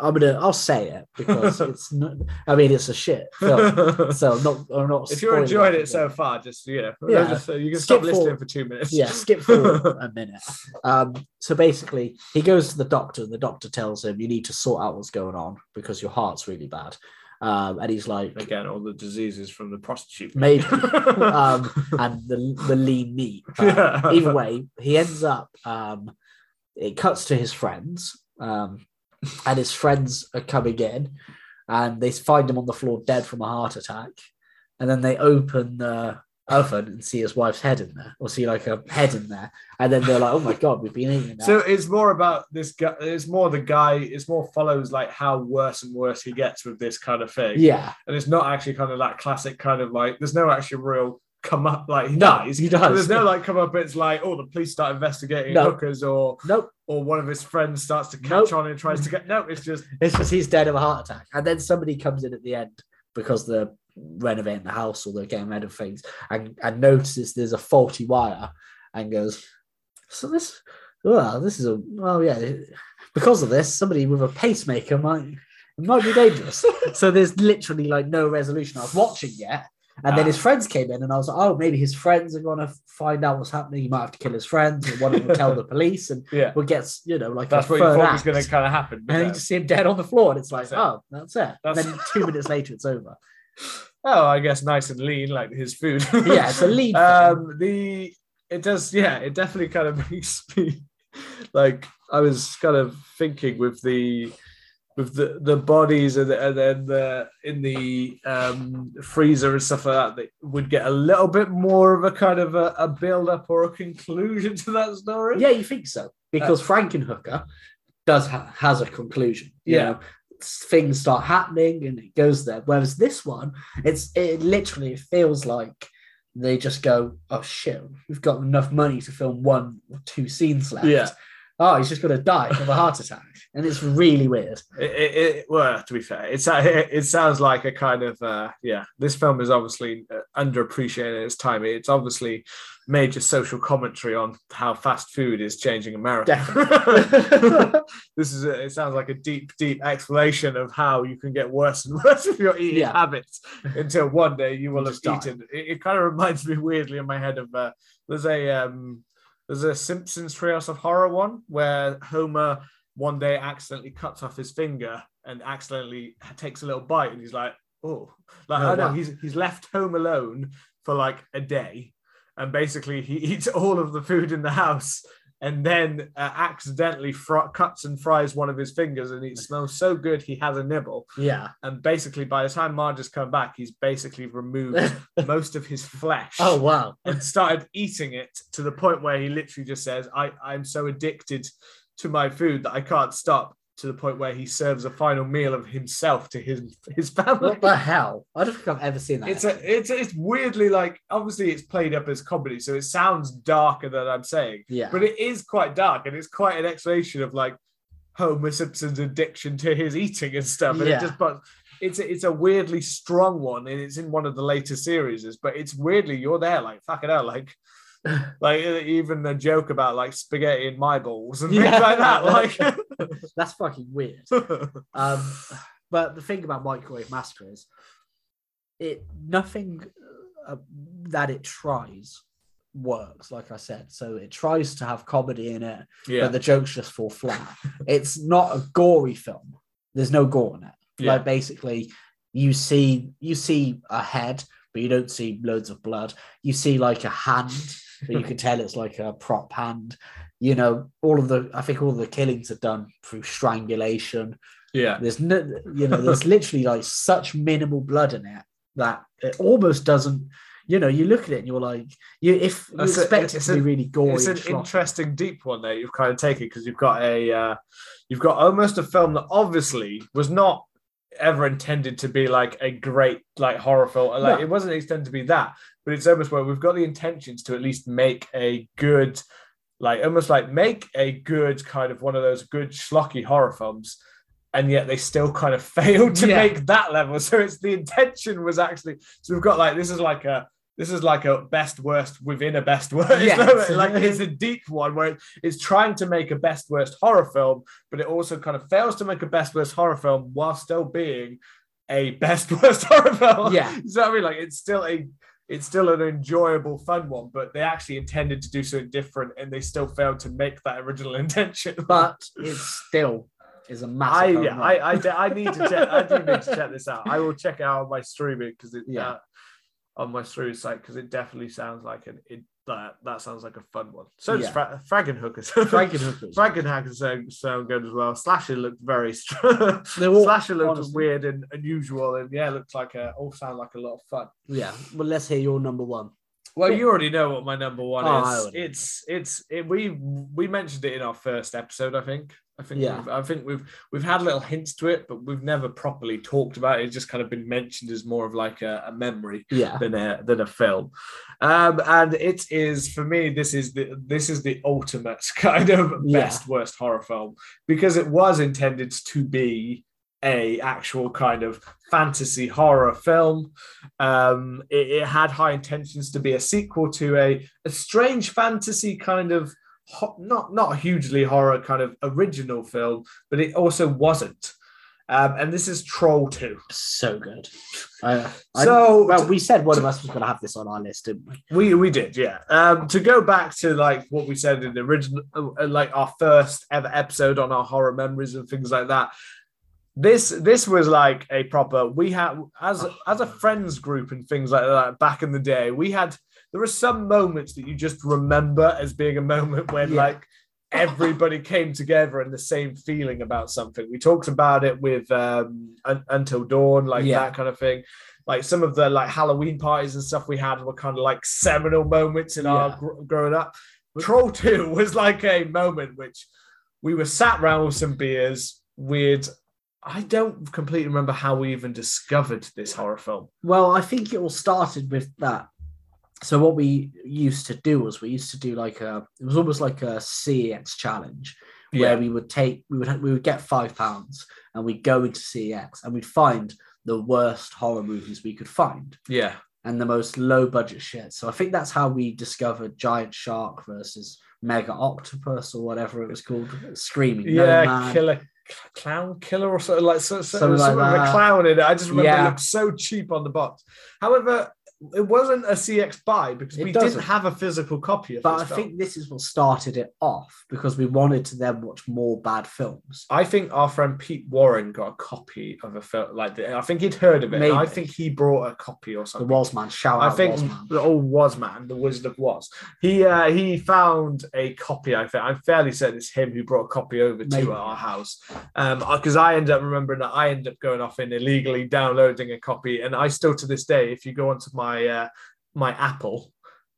i'm gonna i'll say it because it's not i mean it's a shit film so I'm not i'm not if you're enjoying for it so far just you know Yeah. just, uh, you can Skip stop listening for two minutes. Yeah skip forward a minute. Um so basically he goes to the doctor and the doctor tells him you need to sort out what's going on because your heart's really bad. Um and he's like again all the diseases from the prostitute. Maybe. um and the, the lean meat. Yeah. either way he ends up um it cuts to his friends. Um and his friends are coming in and they find him on the floor dead from a heart attack and then they open the oven and see his wife's head in there or see like a head in there and then they're like oh my god we've been eating that So it's more about this guy. It's more the guy. It's more follows like how worse and worse he gets with this kind of thing. yeah and it's not actually kind of that classic kind of like. There's no actual real come up like he No, dies. he does. there's no like come up. It's like oh the police start investigating No. hookers or nope or one of his friends starts to catch Nope. on and tries to get. No, it's just It's just he's dead of a heart attack. And then somebody comes in at the end because they're renovating the house or they're getting rid of things and, and notices there's a faulty wire and goes, So this, well, this is a, well, yeah, because of this, somebody with a pacemaker might, might be dangerous. so there's literally like no resolution. I was watching it. And then Ah. his friends came in, and I was like, "Oh, maybe his friends are gonna find out what's happening. He might have to kill his friends, and one of them will tell the police, and yeah. we'll get, you know, like That's what you thought was going to kind of happen. And no. you just see him dead on the floor, and it's like, That's it. oh, that's it. That's- And then two minutes later, it's over. oh, I guess nice and lean like his food. Yeah, it's a lean. um the it does yeah it definitely kind of makes me like i was kind of thinking with the with the the bodies and, the, and then the in the um freezer and stuff like that that would get a little bit more of a kind of a, a build up or a conclusion to that story yeah, you think so because Frankenhooker does ha- has a conclusion. You Yeah. know, things start happening and it goes there. Whereas this one, it's it literally feels like they just go, oh shit, we've got enough money to film one or two scenes left. Yeah. Oh, he's just going to die of a heart attack. And it's really weird. It, it, it, well, to be fair, it's it, it sounds like a kind of uh, yeah. This film is obviously uh, underappreciated at its time. It's obviously major social commentary on how fast food is changing America. this is a, it sounds like a deep, deep explanation of how you can get worse and worse with your eating Yeah. habits until one day you will have eaten. It, it kind of reminds me weirdly in my head of uh, there's a um, there's a Simpsons Treehouse of Horror one where Homer one day accidentally cuts off his finger and accidentally takes a little bite and he's like, oh, like Oh, I know wow. he's he's left home alone for like a day, and basically he eats all of the food in the house. And then uh, accidentally fr- cuts and fries one of his fingers, and it smells so good he has a nibble. Yeah. And basically, by the time Marge has come back, he's basically removed most of his flesh oh, wow. and started eating it to the point where he literally just says, I, I'm so addicted to my food that I can't stop to the point where he serves a final meal of himself to his his family. What the hell? I don't think I've ever seen that. It's a it's it's weirdly like obviously it's played up as comedy, so it sounds darker than I'm saying. yeah. But it is quite dark and it's quite an explanation of like Homer Simpson's addiction to his eating and stuff. And Yeah. it just but it's a, it's a weirdly strong one and it's in one of the later series, but it's weirdly you're there like fuck it out like like even a joke about like spaghetti in my balls and things Yeah. like that. Like That's fucking weird. Um, but the thing about Microwave Massacre is, it nothing uh, that it tries works. Like I said, so it tries to have comedy in it, yeah. but the jokes just fall flat. it's not a gory film. There's no gore in it. Yeah. Like basically, you see you see a head, but you don't see loads of blood. You see like a hand, but you can tell it's like a prop hand. You know, all of the I think all of the killings are done through strangulation. yeah. There's no, you know, there's literally like such minimal blood in it that it almost doesn't. You know, you look at it and you're like, you if you That's a- it to be really gory, it's an interesting deep one there you've kind of taken because you've got a uh, you've got almost a film that obviously was not ever intended to be like a great like horror film like No. it wasn't intended to be that but it's almost where we've got the intentions to at least make a good like almost like make a good kind of one of those good schlocky horror films and yet they still kind of failed to Yeah. make that level so it's the intention was actually so we've got like this is like a this is like a best worst within a best worst. Yes. like it's a deep one where it's trying to make a best worst horror film, but it also kind of fails to make a best worst horror film while still being a best worst horror film. Yeah. so I mean, like it's still a it's still an enjoyable, fun one, but they actually intended to do something different, and they still failed to make that original intention. but it still is a I massive. yeah. I, I, I need to check. I do need to check this out. I will check it out on my streaming because it Yeah. uh, on my streaming site because it definitely sounds like an it that that sounds like a fun one. So does Yeah. Fra- Frankenhookers. Frankenhookers. Frankenhackers um, sound, sound good as well. Slasher looked very strong. Slasher looked honestly. weird and unusual, and yeah, looks like a all sound like a lot of fun. Yeah. Well, let's hear your number one. Well, you already know what my number one Oh, is. It's it's it, we we mentioned it in our first episode. I think. I think. Yeah. We've, I think we've we've had little hints to it, but we've never properly talked about it. It's just kind of been mentioned as more of like a, a memory Yeah. than a than a film. Um, and it is for me. This is the this is the ultimate kind of Yeah. best worst horror film because it was intended to be a actual kind of fantasy horror film. Um, it, it had high intentions to be a sequel to a, a strange fantasy kind of ho- not not hugely horror kind of original film, but it also wasn't. Um, and this is Troll Two. So good. Uh, I- So well, we said one of us was going to have this on our list, didn't we? We we did, yeah. Um, to go back to like what we said in the original, uh, like our first ever episode on our horror memories and things like that. This this was like a proper. We had as as a friends group and things like that back in the day. We had there are some moments that you just remember as being a moment when Yeah. like everybody came together and the same feeling about something. We talked about it with um, Un- Until Dawn, like Yeah. that kind of thing like some of the like Halloween parties and stuff we had were kind of like seminal moments in our gr- growing up. Troll 2 was like a moment which we were sat around with some beers. Weird. I don't completely remember how we even discovered this horror film. Well, I think it all started with that so what we used to do was we used to do like a it was almost like a CEX challenge where we would take we would we would get five pounds and we'd go into CEX and we'd find the worst horror movies we could find yeah, and the most low budget shit. So I think that's how we discovered Giant Shark versus Mega Octopus or whatever it was called, Screaming yeah, Nomad. killer clown killer or something like so, so, Something like something with a that. clown in it. I just remember Yeah. it looked so cheap on the box. However, it wasn't a CEX buy because It we doesn't. didn't have a physical copy of But I film. think this is what started it off because we wanted to then watch more bad films. I think our friend Pete Warren got a copy of a film like the, I think he'd heard of it. and I think he brought a copy or something. The. Wasman, shout I out think Wasman. the old was man, the Wizard of Was. He uh, he found a copy. I think I'm fairly certain it's him who brought a copy over Maybe. to our house. Um, because I end up remembering that I ended up going off and illegally downloading a copy, and I still to this day, if you go onto my uh, my Apple.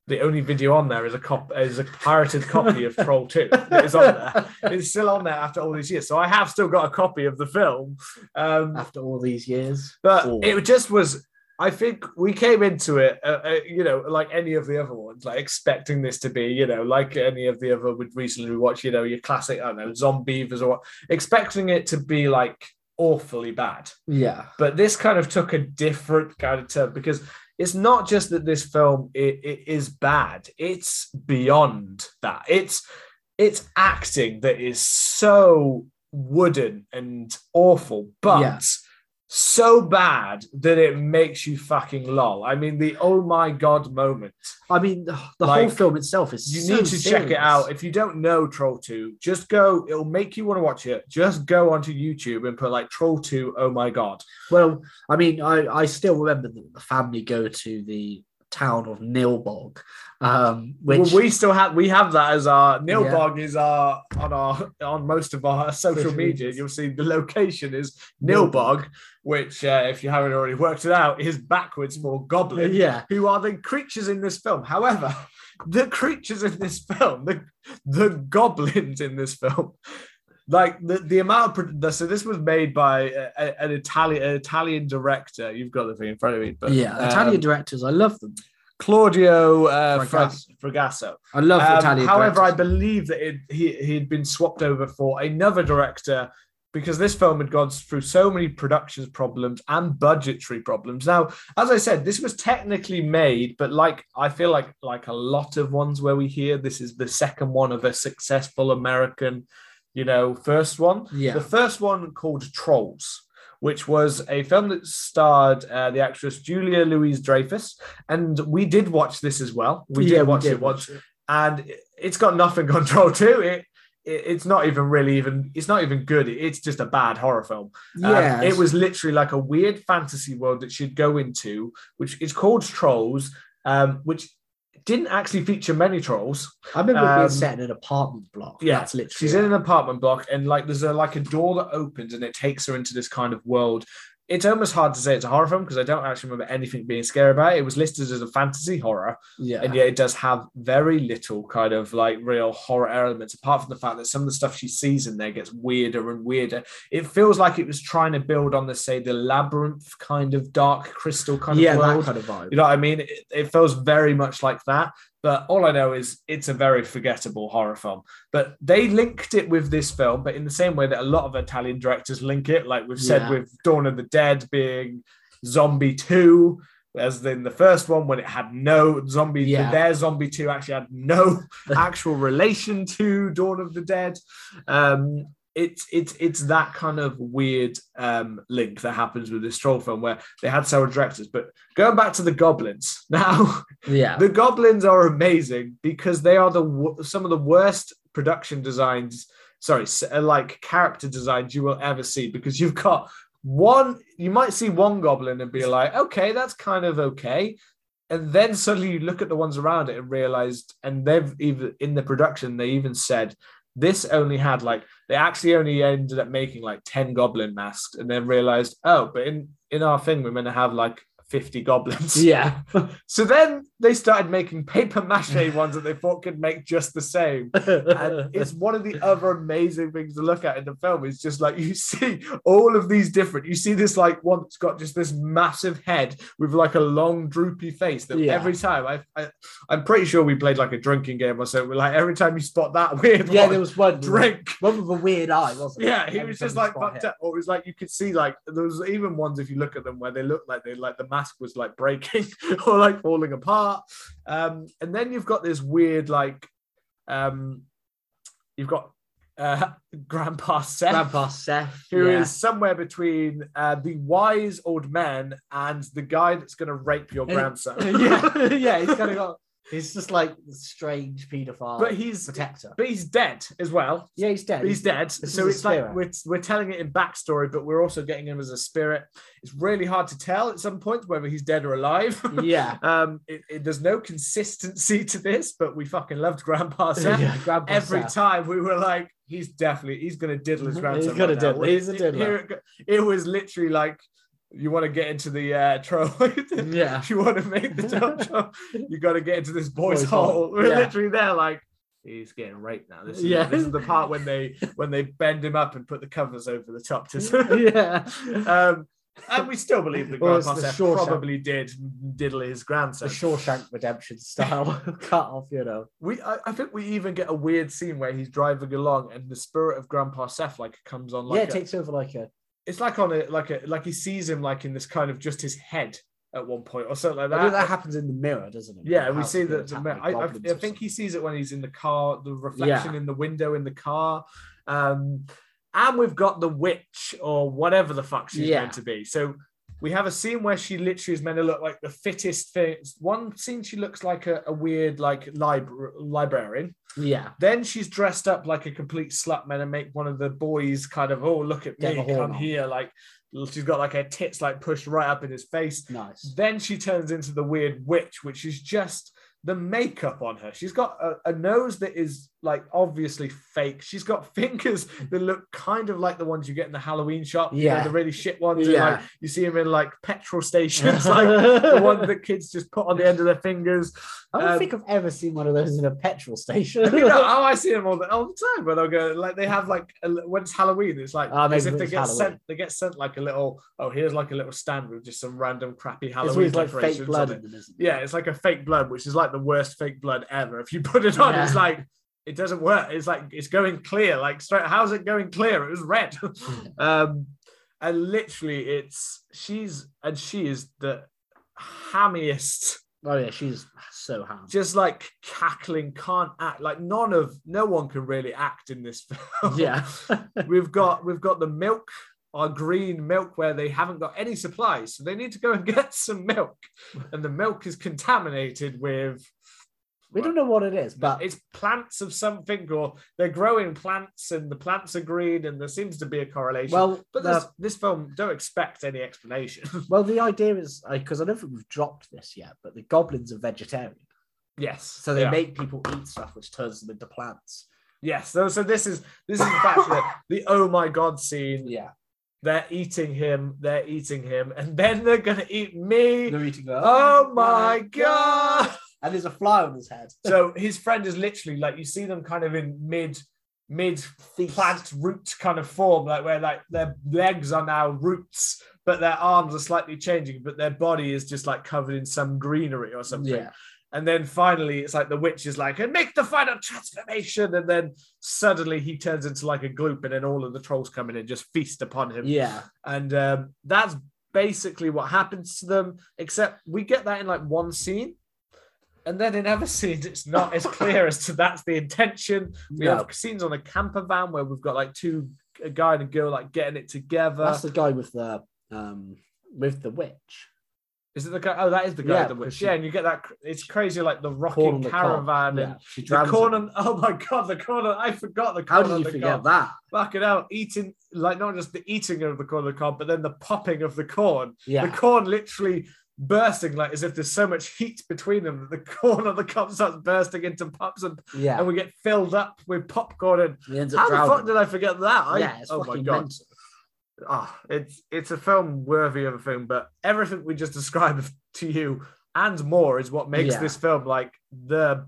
The only video on there is a cop is a pirated copy of Troll 2. It is on there. It's still on there after all these years. So I have still got a copy of the film. Um, After all these years. but Or- it just was. I think we came into it, uh, uh, you know, like any of the other ones, like expecting this to be, you know, like any of the other we'd recently watched, you know, your classic, I don't know, Zombeavers or what, expecting it to be like awfully bad. Yeah. But this kind of took a different kind of turn because it's not just that this film it, it is bad; it's beyond that. It's it's acting that is so wooden and awful, but Yeah. So bad that it makes you fucking lol. I mean, the oh my god moment. I mean, the, the Like, whole film itself is You so need to check it out. If you don't know Troll 2, just go, it'll make you want to watch it. Just go onto YouTube and put like Troll 2, oh my god. Well, I mean, I, I still remember the family go to the town of Nilbog, um, which well, we still have we have that as our Yeah. Nilbog is our on our on most of our social media. You'll see the location is Nilbog. Nilbog, which uh, if you haven't already worked it out is backwards for goblin. yeah, Who are the creatures in this film? However, the creatures in this film, the the goblins in this film, like the, the amount of the, so this was made by a, an Italian an Italian director. You've got the thing in front of me, but yeah. um, Italian directors, I love them. Claudio uh, Fragasso. Fragasso. I love Um, Italian. however, I believe that it, he he had been swapped over for another director because this film had gone through so many productions problems and budgetary problems. Now, as I said, this was technically made, but like I feel like like a lot of ones where we hear this is the second one of a successful American, you know, first one. yeah, The first one called Trolls, which was a film that starred uh, the actress Julia Louise Dreyfus, and we did watch this as well. We yeah, did watch did it once, it. and it- it's got nothing on Troll Two. It, it it's not even really even it's not even good. It's just a bad horror film. Um, Yeah, it was literally like a weird fantasy world that she'd go into, which is called Trolls, um, which didn't actually feature many trolls. I remember um, being set in an apartment block. yeah, that's literally. She's in an apartment block, and like there's a like a door that opens, and it takes her into this kind of world. It's almost hard to say it's a horror film because I don't actually remember anything being scary about it. It was listed as a fantasy horror, yeah, and yet it does have very little kind of like real horror elements, apart from the fact that some of the stuff she sees in there gets weirder and weirder. It feels like it was trying to build on the say the labyrinth kind of dark crystal kind yeah, of world. kind of vibe. You know what I mean? It, it feels very much like that. But all I know is it's a very forgettable horror film. But they linked it with this film, but in the same way that a lot of Italian directors link it, like we've said Yeah. with Dawn of the Dead being Zombie 2, as in the first one when it had no zombie, Yeah. their Zombie 2 actually had no actual relation to Dawn of the Dead. Um, it's it's it's that kind of weird um, link that happens with this troll film where they had several directors. But going back to the goblins now, yeah, the goblins are amazing because they are the some of the worst production designs. Sorry, uh, like character designs you will ever see because you've got one. You might see one goblin and be like, okay, that's kind of okay. And then suddenly you look at the ones around it and realized, and they've even in the production, they even said this only had like they actually only ended up making like 10 goblin masks and then realized, oh, but in in our thing, we're gonna have like 50 goblins. Yeah. So then they started making paper mache ones that they thought could make just the same. And it's one of the other amazing things to look at in the film. It's just like you see all of these different. You see this like one that's got just this massive head with like a long droopy face. That Yeah. every time I, I, I'm pretty sure we played like a drinking game or so. Like every time you spot that weird yeah, one, there was one. drink. One with a weird eye, wasn't it? Yeah, he Every was just like fucked up. Or it was like you could see like there was even ones if you look at them where they look like they like the mask was like breaking or like falling apart. Um, and then you've got this weird like um you've got uh Grandpa Seth. Grandpa Seth. Who is yeah. somewhere between uh, the wise old man and the guy that's going to rape your grandson? yeah, yeah, he's kind of got. He's just like the strange paedophile, but he's protector. but he's dead as well. Yeah, he's dead. He's dead. This so it's like we're, we're telling it in backstory, but we're also getting him as a spirit. It's really hard to tell at some point whether he's dead or alive. Yeah. um, it, it- there's no consistency to this, but we fucking loved Grandpa Seth. yeah, Grandpa Every time we were like, he's definitely he's gonna diddle his grandpa. He's gonna right now. diddle. He's a It- diddler. here it It was literally like. You want to get into the uh, troll? Yeah. If you want to make the troll? troll, You got to get into this boy's Boy's hole. hole. We're Yeah. literally there, like he's getting raped now. This is, Yeah. this is the part when they when they bend him up and put the covers over the top to. yeah. um, and we still believe that Well, it's Grandpa the Seth probably did diddle his grandson. The. Shawshank Redemption style cut off, you know. We, I, I think we even get a weird scene where he's driving along and the spirit of Grandpa Seth like comes on like yeah, it a- takes over like a. it's like on a like a like he sees him like in this kind of just his head at one point or something like I think that. that happens in the mirror, doesn't it? Yeah, we see that. I, I, I think he sees it when he's in the car, the reflection Yeah. in the window in the car. Um, and we've got the witch or whatever the fuck she's Yeah. meant to be. So we have a scene where she literally is meant to look like the fittest thing. One scene she looks like a, a weird like libra- librarian. Yeah. Then she's dressed up like a complete slut man and make one of the boys kind of oh look at Get me the horn come on. here like she's got like her tits like pushed right up in his face. Nice. Then she turns into the weird witch, which is just the makeup on her. She's got a, a nose that is like obviously fake. She's got fingers that look kind of like the ones you get in the Halloween shop. you know, Yeah. the really shit ones. Yeah. like, you see them in like petrol stations, like the ones that kids just put on the end of their fingers. I don't um, think I've ever seen one of those in a petrol station. you know, oh, I see them all the, all the time. But I'll go like they have like a, when it's Halloween, it's like Ah, as if they get Halloween. sent. They get sent like a little. Oh, here's like a little stand with just some random crappy it's Halloween always like decorations fake blood it. in them, isn't it? Yeah, it's like a fake blood, which is like the worst fake blood ever. If you put it on, it's like it doesn't work. It's like it's going clear. Like straight, how's it going clear? It was red. um, and literally, it's she's and she is the hammiest Oh yeah, she's so ham. just like cackling, can't act like none of no one can really act in this film. Yeah. we've got we've got the milk, our green milk, where they haven't got any supplies, so they need to go and get some milk, and the milk is contaminated with. We don't know what it is, but it's plants of something, or they're growing plants, and the plants are green, and there seems to be a correlation. well, but this, film don't expect any explanation. well, the idea is because I don't think we've dropped this yet, but the goblins are vegetarian, yes, so they make people eat stuff which turns them into plants. yes. So, so this is this is fact the, the oh my god scene Yeah, They're eating him. They're eating him, and then they're gonna eat me. they're eating. Oh, oh my god! And there's a fly on his head. So his friend is literally like you see them kind of in mid mid plant root kind of form, like where like their legs are now roots, but their arms are slightly changing, but their body is just like covered in some greenery or something. Yeah, And then finally, it's like the witch is like, and make the final transformation. And then suddenly he turns into like a gloop, and then all of the trolls come in and just feast upon him. yeah. And um, that's basically what happens to them, except we get that in like one scene. And then in other scenes, it's not as clear as to that's the intention. We No. have scenes on a camper van where we've got like two, a guy and a girl, like getting it together. That's the guy with the um with the witch. Is it the guy? Oh, that is the guy Yeah, with the witch. she- Yeah, and you get that. It's crazy, like the rocking the caravan Yeah, and she the drowns corn him. on. Oh my god, the corn. I forgot the How corn did you the forget cob. that? Fucking hell, eating like not just the eating of the corn on the cob, but then the popping of the corn. Yeah, The corn literally bursting, like as if there's so much heat between them that the corner of the cob starts bursting into pops, and, yeah. and we get filled up with popcorn. And He ends up how the fuck did I forget that? I, yeah, it's oh my god. mental. oh, it's it's a film worthy of a film, but everything we just described to you and more is what makes Yeah. this film like the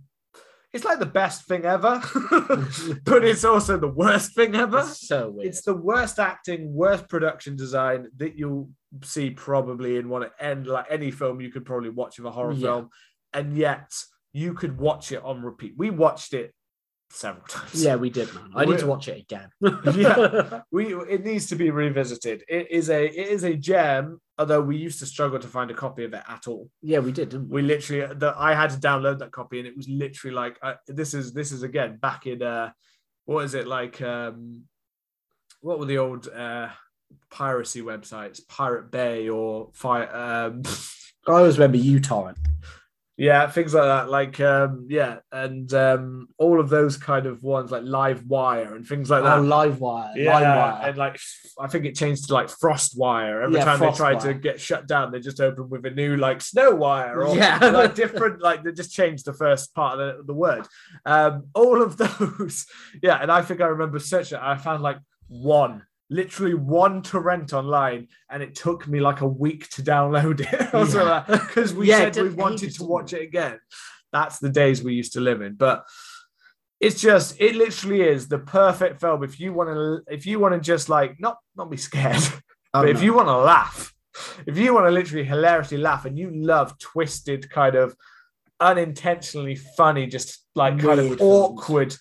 it's like the best thing ever, but it's also the worst thing ever. It's so weird. It's the worst acting, worst production design that you'll see probably in one end like any film you could probably watch of a horror Yeah. film, and yet you could watch it on repeat. We watched it several times. yeah, we did, man. I need to watch it again. Yeah. we it needs to be revisited. It is a it is a gem. Although we used to struggle to find a copy of it at all. yeah, we did, didn't we? We literally the I had to download that copy, and it was literally like uh, this is this is again back in uh what is it like um what were the old uh piracy websites Pirate Bay or Fire um I always remember uTorrent. yeah things like that like um yeah and um all of those kind of ones like LimeWire and things like that. Oh, LimeWire. Yeah, LimeWire. and like I think it changed to like Frostwire. Every Yeah, time they tried to get shut down, they just opened with a new like Snowwire or Yeah. like different. Like they just changed the first part of the, the word. Um, all of those, yeah. And I think I remember searching. I found like one, literally one to rent online, and it took me like a week to download it. Yeah. because we Yeah, said we wanted to watch it again. That's the days we used to live in, but it's just it literally is the perfect film if you want to if you want to just like not not be scared Oh, but if you want to laugh if you want to literally hilariously laugh and you love twisted kind of unintentionally funny just like kind of films. awkward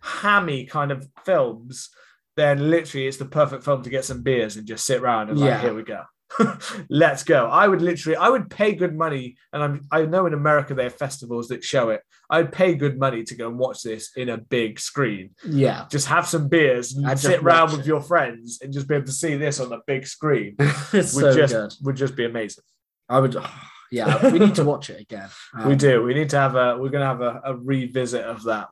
hammy kind of films then literally it's the perfect film to get some beers and just sit around and like here we go let's go i would literally i would pay good money and i'm i know in america they have festivals that show it i'd pay good money to go and watch this in a big screen yeah, just have some beers and And sit around with it. your friends and just be able to see this on the big screen it's would so just good. would just be amazing I would. Yeah, we need to watch it again. we Um, do we need to have a we're gonna have a, a revisit of that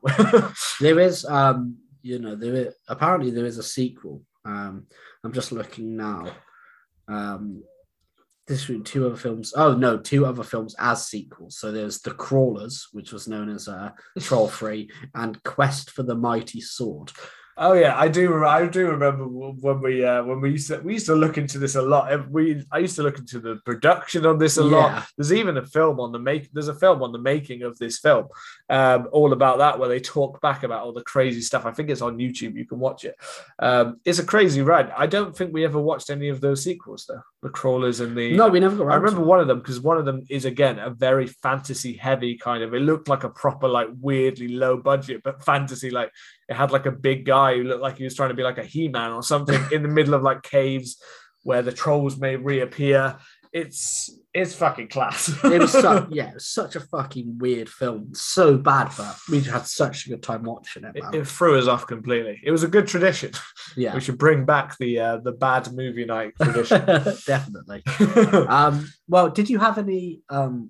There is, um, you know, there is, apparently there is a sequel. Um, I'm just looking now. Um, this two other films. Oh no, two other films as sequels. So there's The Crawlers, which was known as uh, Troll Free, and Quest for the Mighty Sword. Oh yeah i do i do remember when we uh when we used to we used to look into this a lot we i used to look into the production on this a lot. There's even a film on the make there's a film on the making of this film um all about that where they talk back about all the crazy stuff. I think it's on youtube you can watch it. Um it's a crazy ride. I don't think we ever watched any of those sequels though the crawlers and the No, we never got I remember one of them because one of them is again a very fantasy heavy kind of. It looked like a proper like weirdly low budget but fantasy. Like it had like a big guy who looked like he was trying to be like a He Man or something in the middle of like caves where the trolls may reappear. It's it's fucking class. it. Was so, yeah, it was such a fucking weird film. So bad, but we had such a good time watching it. It, it threw us off completely. It was a good tradition. yeah, We should bring back the uh, the bad movie night tradition. definitely. Um, well, did you have any um,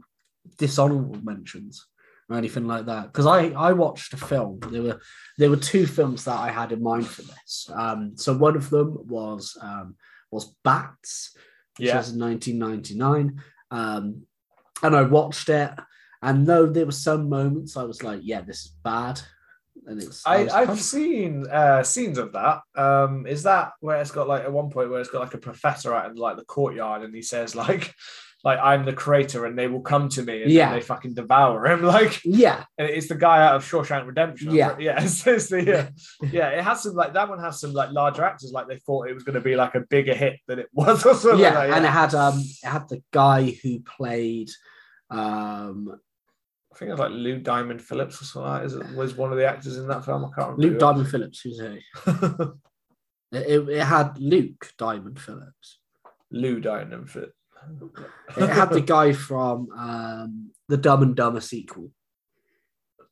dishonorable mentions or anything like that? Because I I watched a film. There were there were two films that I had in mind for this. Um, so one of them was um, was Bats, which Yeah. was in 1999, um, and I watched it. And though there were some moments, I was like, "Yeah, this is bad," and it's I, was I've seen uh, scenes of that. Um, is that where it's got like at one point where it's got like a professor out in like the courtyard and he says like, like I'm the creator and they will come to me and Yeah. then they fucking devour him. Like yeah, and it's the guy out of Shawshank Redemption. Yeah. yeah, it's, it's the yeah, yeah. It has some like that one has some like larger actors. Like they thought it was going to be like a bigger hit than it was. Or something yeah, like, and it had um it had the guy who played um I think it was like Lou Diamond Phillips or something. Like that. Is it, was one of the actors in that film. I can't remember. Luke Diamond Phillips, who's he? it, it had Luke Diamond Phillips. Lou Diamond Phillips. It had the guy from um, the Dumb and Dumber sequel.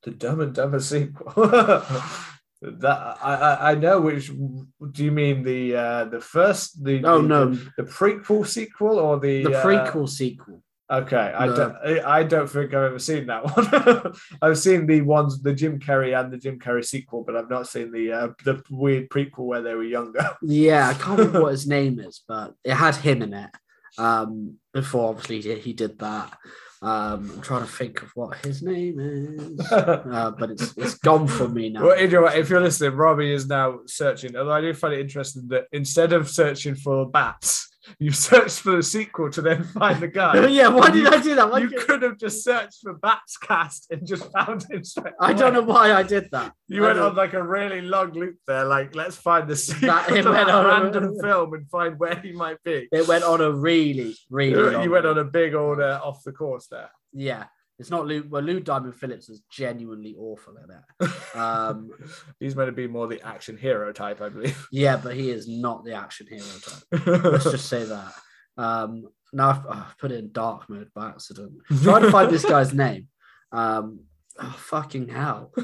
the Dumb and Dumber sequel. that I, I I know which. Do you mean the uh, the first the Oh the, no, the, prequel sequel or the the uh, prequel sequel. Okay, I The- don't. I I don't think I've ever seen that one. I've seen the ones, the Jim Carrey and the Jim Carrey sequel, but I've not seen the uh, the weird prequel where they were younger. Yeah, I can't remember what his name is, but it had him in it. Um, before obviously he, he did that. Um, I'm trying to think of what his name is, uh, but it's it's gone from me now. Well, if you're, if you're listening, Robbie is now searching. Although I do find it interesting that instead of searching for bats, you searched for the sequel to then find the guy. yeah, why did You- I do that? Why you did- could have just searched for Bats cast and just found him straight I don't know why I did that. You I went don't- on like a really long loop there. Like, let's find the sequel That- it to went that on a- random film and find where he might be. It went on a really, really. long You went on a big order off the course there. Yeah, it's not Lou. Well, Lou Diamond Phillips is genuinely awful at that. Um, He's meant to be more the action hero type, I believe. yeah, but he is not the action hero type. Let's just say that. Um, now I've, oh, I've put it in dark mode by accident. Trying to find this guy's name. Um, oh, fucking hell!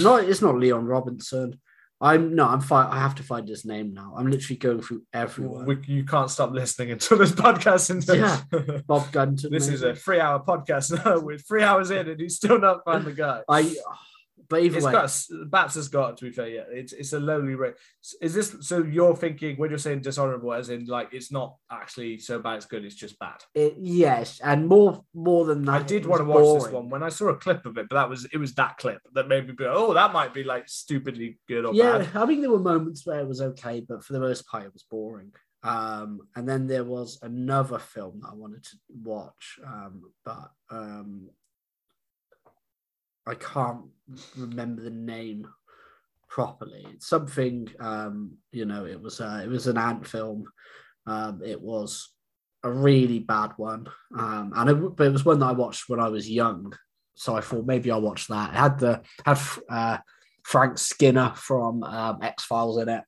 No, it's not Leon Robinson. I'm no, I'm fine. I have to find his name now. I'm literally going through everyone. We, you can't stop listening until this podcast. Until, Yeah. Bob Gunton. this is a three-hour podcast now. We're three hours in, and he's still not found the guy. I. But either It's way, got Bats has got to be fair. Yeah, it's it's a lowly rate. Is this so? You're thinking when you're saying dishonorable, as in like it's not actually so bad. It's good. It's just bad. it, yes, and more more than that. I did want to watch this one when I saw a clip of it, but that was it was that clip that made me go, oh, that might be like stupidly good or Yeah, bad. I mean there were moments where it was okay, but for the most part it was boring. Um, and then there was another film that I wanted to watch, um, but um, I can't remember the name properly. It's something, um, you know, it was uh, it was an ant film. Um, it was a really bad one, um, and it, but it was one that I watched when I was young. So I thought maybe I'll watch that. It had the had uh, Frank Skinner from um, X Files in it.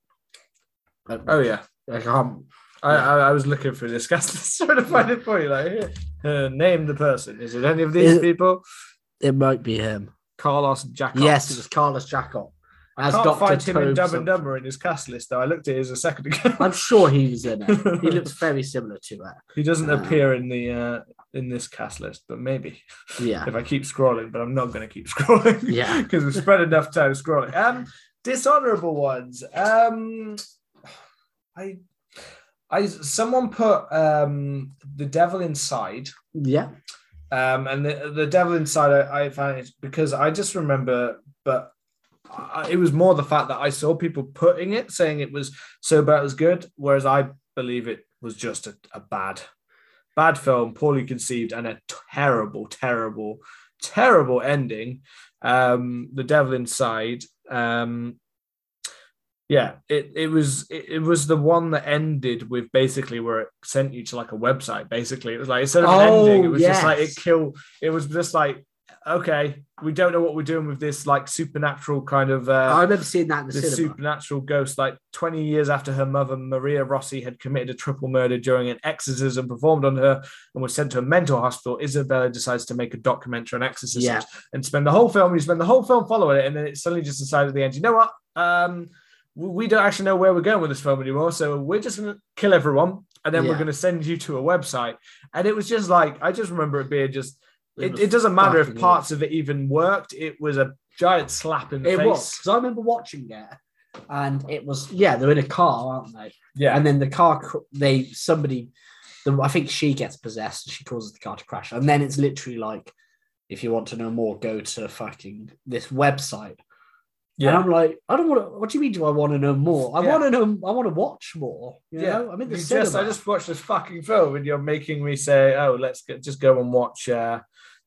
Oh yeah, I can't. I, Yeah. I, I was looking for this cast trying to find it for you. Like, uh, name the person. Is it any of these Is- people? It might be him. Carlos Jacott. Yes, it was Carlos Jacott. I can't Dr. find him in Dumb and. Dumber in his cast list though. I looked at his a second ago. I'm sure he was in it. He looks very similar to it. he doesn't Uh, appear in the uh, in this cast list, but maybe Yeah. if I keep scrolling. But I'm not going to keep scrolling. Yeah. because we've spent enough time scrolling. Um, dishonorable ones. Um, I, I, someone put um the devil inside. Yeah. Um, and the, the devil inside, I, I found it because I just remember, but I, it was more the fact that I saw people putting it, saying it was so bad it was good, whereas I believe it was just a, a bad, bad film, poorly conceived, and a terrible, terrible, terrible ending. Um, the devil inside. Um, yeah, it, it was it, it was the one that ended with basically where it sent you to like a website. Basically, it was like instead of an Oh, ending, it was just like it killed. It was just like okay, we don't know what we're doing with this like supernatural kind of I uh, remember seeing that in the this cinema. supernatural ghost. Like twenty years after her mother Maria Rossi had committed a triple murder during an exorcism performed on her and was sent to a mental hospital, Isabella decides to make a documentary on exorcisms Yeah. and spend the whole film. You spend the whole film following it, and then it suddenly just decided at the end, you know what? Um, we don't actually know where we're going with this film anymore, so we're just going to kill everyone, and then we're going to send you to a website. And it was just like I just remember it being just. It, was it doesn't matter if parts of it even worked. It was a giant slap in the It face. was because I remember watching it, and it was yeah they're in a car, aren't they? Yeah, And then the car they somebody, the, I think she gets possessed. and She causes the car to crash, and then it's literally like, if you want to know more, go to fucking this website. Yeah. And I'm like, I don't want to. What do you mean? Do I want to know more? I Yeah. want to know. I want to watch more. You Yeah, know, I'm in the You cinema. just, I just watched this fucking film, and you're making me say, "Oh, let's go, just go and watch." Uh,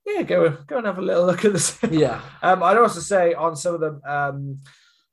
yeah, go go and have a little look at this. yeah, Um, I'd also say on some of them, um,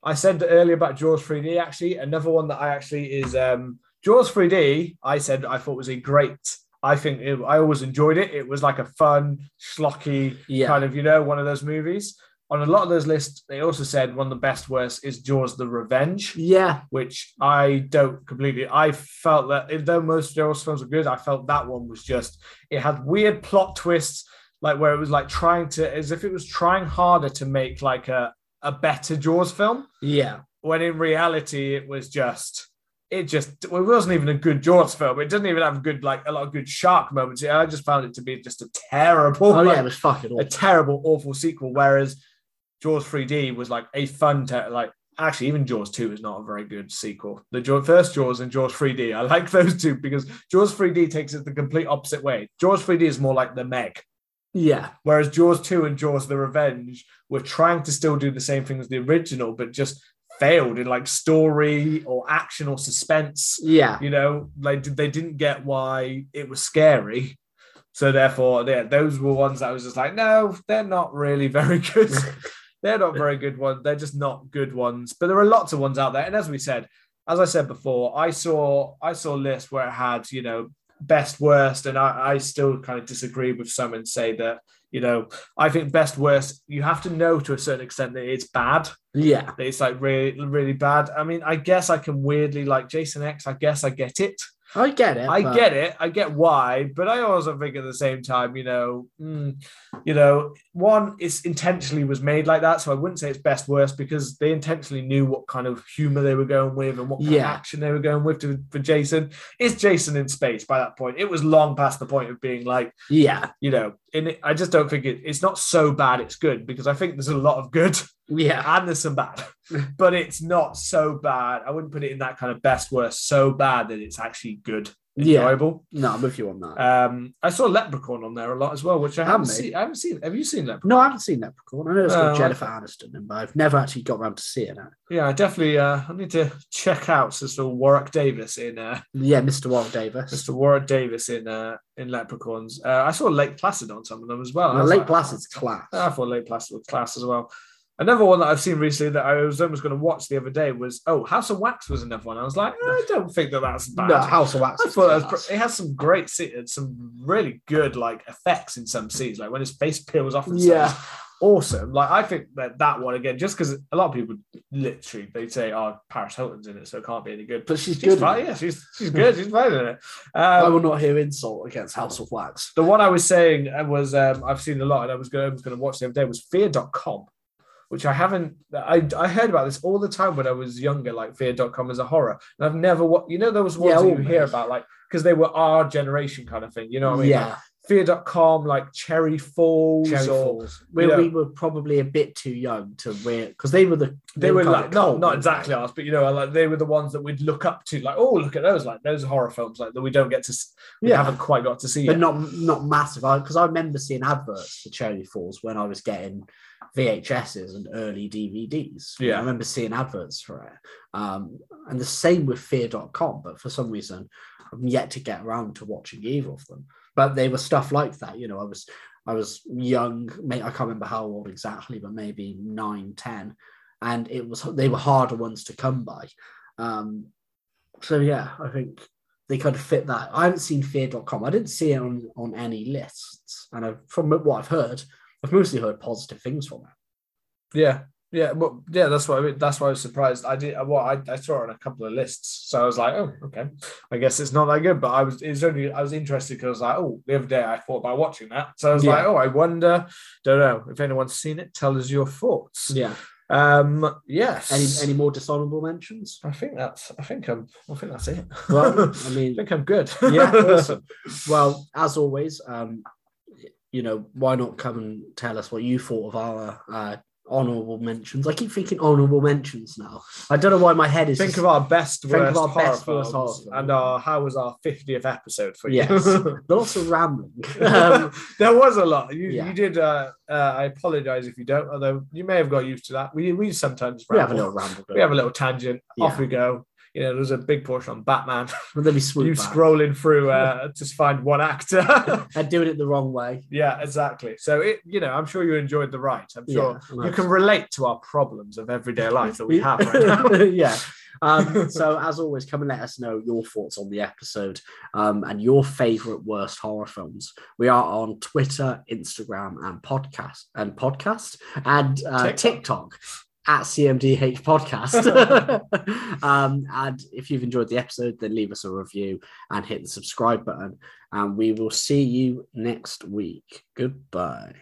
I said earlier about Jaws 3D. Actually, another one that I actually is um, Jaws 3D. I said I thought was a great. I think it, I always enjoyed it. It was like a fun, schlocky yeah, kind of, you know, one of those movies. On a lot of those lists, they also said one of the best worst is Jaws: The Revenge yeah, which I don't completely. I felt that though most Jaws films are good, I felt that one was just it had weird plot twists, like where it was like trying to as if it was trying harder to make like a a better Jaws film, yeah. when in reality it was just it just it wasn't even a good Jaws film. It doesn't even have good like a lot of good shark moments. I just found it to be just a terrible, Oh like, yeah, it was fucking a terrible, awful sequel. Whereas Jaws 3D was like a fun, te- like actually even Jaws 2 is not a very good sequel. The Jaws, first Jaws and Jaws 3D, I like those two because Jaws 3D takes it the complete opposite way. Jaws 3D is more like the Meg, Yeah. whereas Jaws 2 and Jaws the Revenge were trying to still do the same thing as the original, but just failed in like story or action or suspense. Yeah. You know, like they didn't get why it was scary. So therefore, yeah, those were ones that I was just like, no, they're not really very good. they're not very good ones. They're just not good ones. But there are lots of ones out there. And as we said, as I said before, I saw I saw a list where it had, you know, best worst, and I, I still kind of disagree with some and say that, you know, I think best worst, you have to know to a certain extent that it's bad. Yeah. That it's like really, really bad. I mean, I guess I can weirdly like Jason X, I guess I get it. I get it. I but- get it. I get why, but I also think at the same time, you know, mm, you know, one is intentionally was made like that, so I wouldn't say it's best worst because they intentionally knew what kind of humor they were going with and what kind of action they were going with to, for Jason. Is Jason in space by that point? It was long past the point of being like, Yeah. you know, in it, I just don't think it, it's not so bad. It's good because I think there's a lot of good Yeah. and there's some bad, but it's not so bad. I wouldn't put it in that kind of best worst so bad that it's actually good, Yeah. No, I'm with you on that. Um, I saw Leprechaun on there a lot as well, which I haven't seen. I haven't seen. Have you seen Leprechaun? no, I haven't seen Leprechaun. I know it's got Oh, Jennifer Aniston in, but I've never actually got around to seeing it. Yeah, I definitely. Uh, I need to check out Sister Warwick Davis in uh, Yeah, Mr. Warwick Davis. Mr. Warwick Davis in uh, in Leprechauns. Uh, I saw Lake Placid on some of them as well. Was Lake like, Placid's class. I thought Lake Placid was class as well. Another one that I've seen recently that I was almost going to watch the other day was oh House of Wax was another one. I was like "Eh, I don't think that that's bad. No, House of Wax. I thought that was, it has some great, se- some really good like effects in some scenes, like when his face peels off. And Yeah. stuff. awesome. Like I think that that one again, just because a lot of people literally they say, "Oh, Paris Hilton's in it, so it can't be any good." But she's She's good. fine. Yeah, she's she's good. She's fine in it. I Um, will not hear insult against House of Wax. the one I was saying uh, was um, I've seen a lot, and I was going I was going to watch the other day was Fear.com. Which I haven't. I, I heard about this all the time when I was younger. Like Fear.com is a horror, and I've never. What you know those ones Yeah, that you hear about, like because they were our generation kind of thing. You know what I mean? Like, yeah, Fear.com, like Cherry Falls, Cherry or Falls. You know- we were probably a bit too young to wear because they were the they were kind like of not cult, not weren't exactly they? ours, but you know, like they were the ones that we'd look up to, like oh look at those, like those horror films, like that we don't get to, we Yeah. haven't quite got to see but yet. not not massive. Because I, remember seeing adverts for Cherry Falls when I was getting VHSs and early DVDs. Yeah. I remember seeing adverts for it. Um, and the same with Fear.com, but for some reason, I'm yet to get around to watching either of them. But they were stuff like that. You know, I was I was young, I can't remember how old exactly, but maybe nine, ten, and it was they were harder ones to come by. Um, so yeah, I think they kind of fit that. I haven't seen fear.com. I didn't see it on, on any lists. And I've, from what I've heard, I've mostly heard positive things from it. Yeah, yeah, but yeah, that's why I mean, that's why I was surprised. I did well, I, I saw it on a couple of lists, so I was like, oh, okay, I guess it's not that good. But I was it's only I was interested because I was like, oh, the other day I thought about watching that, so I was like, oh, I wonder, don't know if anyone's seen it. Tell us your thoughts. Yeah. Um, yes. Any any more dishonorable mentions? I think that's. I think I'm. I think that's it. Well, I mean, I think I'm good. yeah, awesome. Well, as always, um, you know, why not come and tell us what you thought of our uh, honorable mentions? I keep thinking honorable mentions now. I don't know why my head is. Think just- of our best, Think of worst our horror best, worst horror and our how was our fiftieth episode for you? Yes. lots of rambling. Um, there was a lot. You, Yeah. you did. Uh, uh, I apologize if you don't. Although you may have got used to that. We we sometimes ramble. we have a little ramble. we have a little tangent. Off we go. You know, there's a big portion on Batman. Then we swoop you back. scrolling through uh, just find one actor. and doing it the wrong way. yeah, exactly. So it, you know, I'm sure you enjoyed the ride. I'm sure Yeah, you can relate to our problems of everyday life that we have right now. yeah. Um, so as always, come and let us know your thoughts on the episode um, and your favorite worst horror films. We are on Twitter, Instagram, and podcast and podcast and uh, TikTok. TikTok. At CMDH Podcast. um, and if you've enjoyed the episode, then leave us a review and hit the subscribe button. And we will see you next week. Goodbye.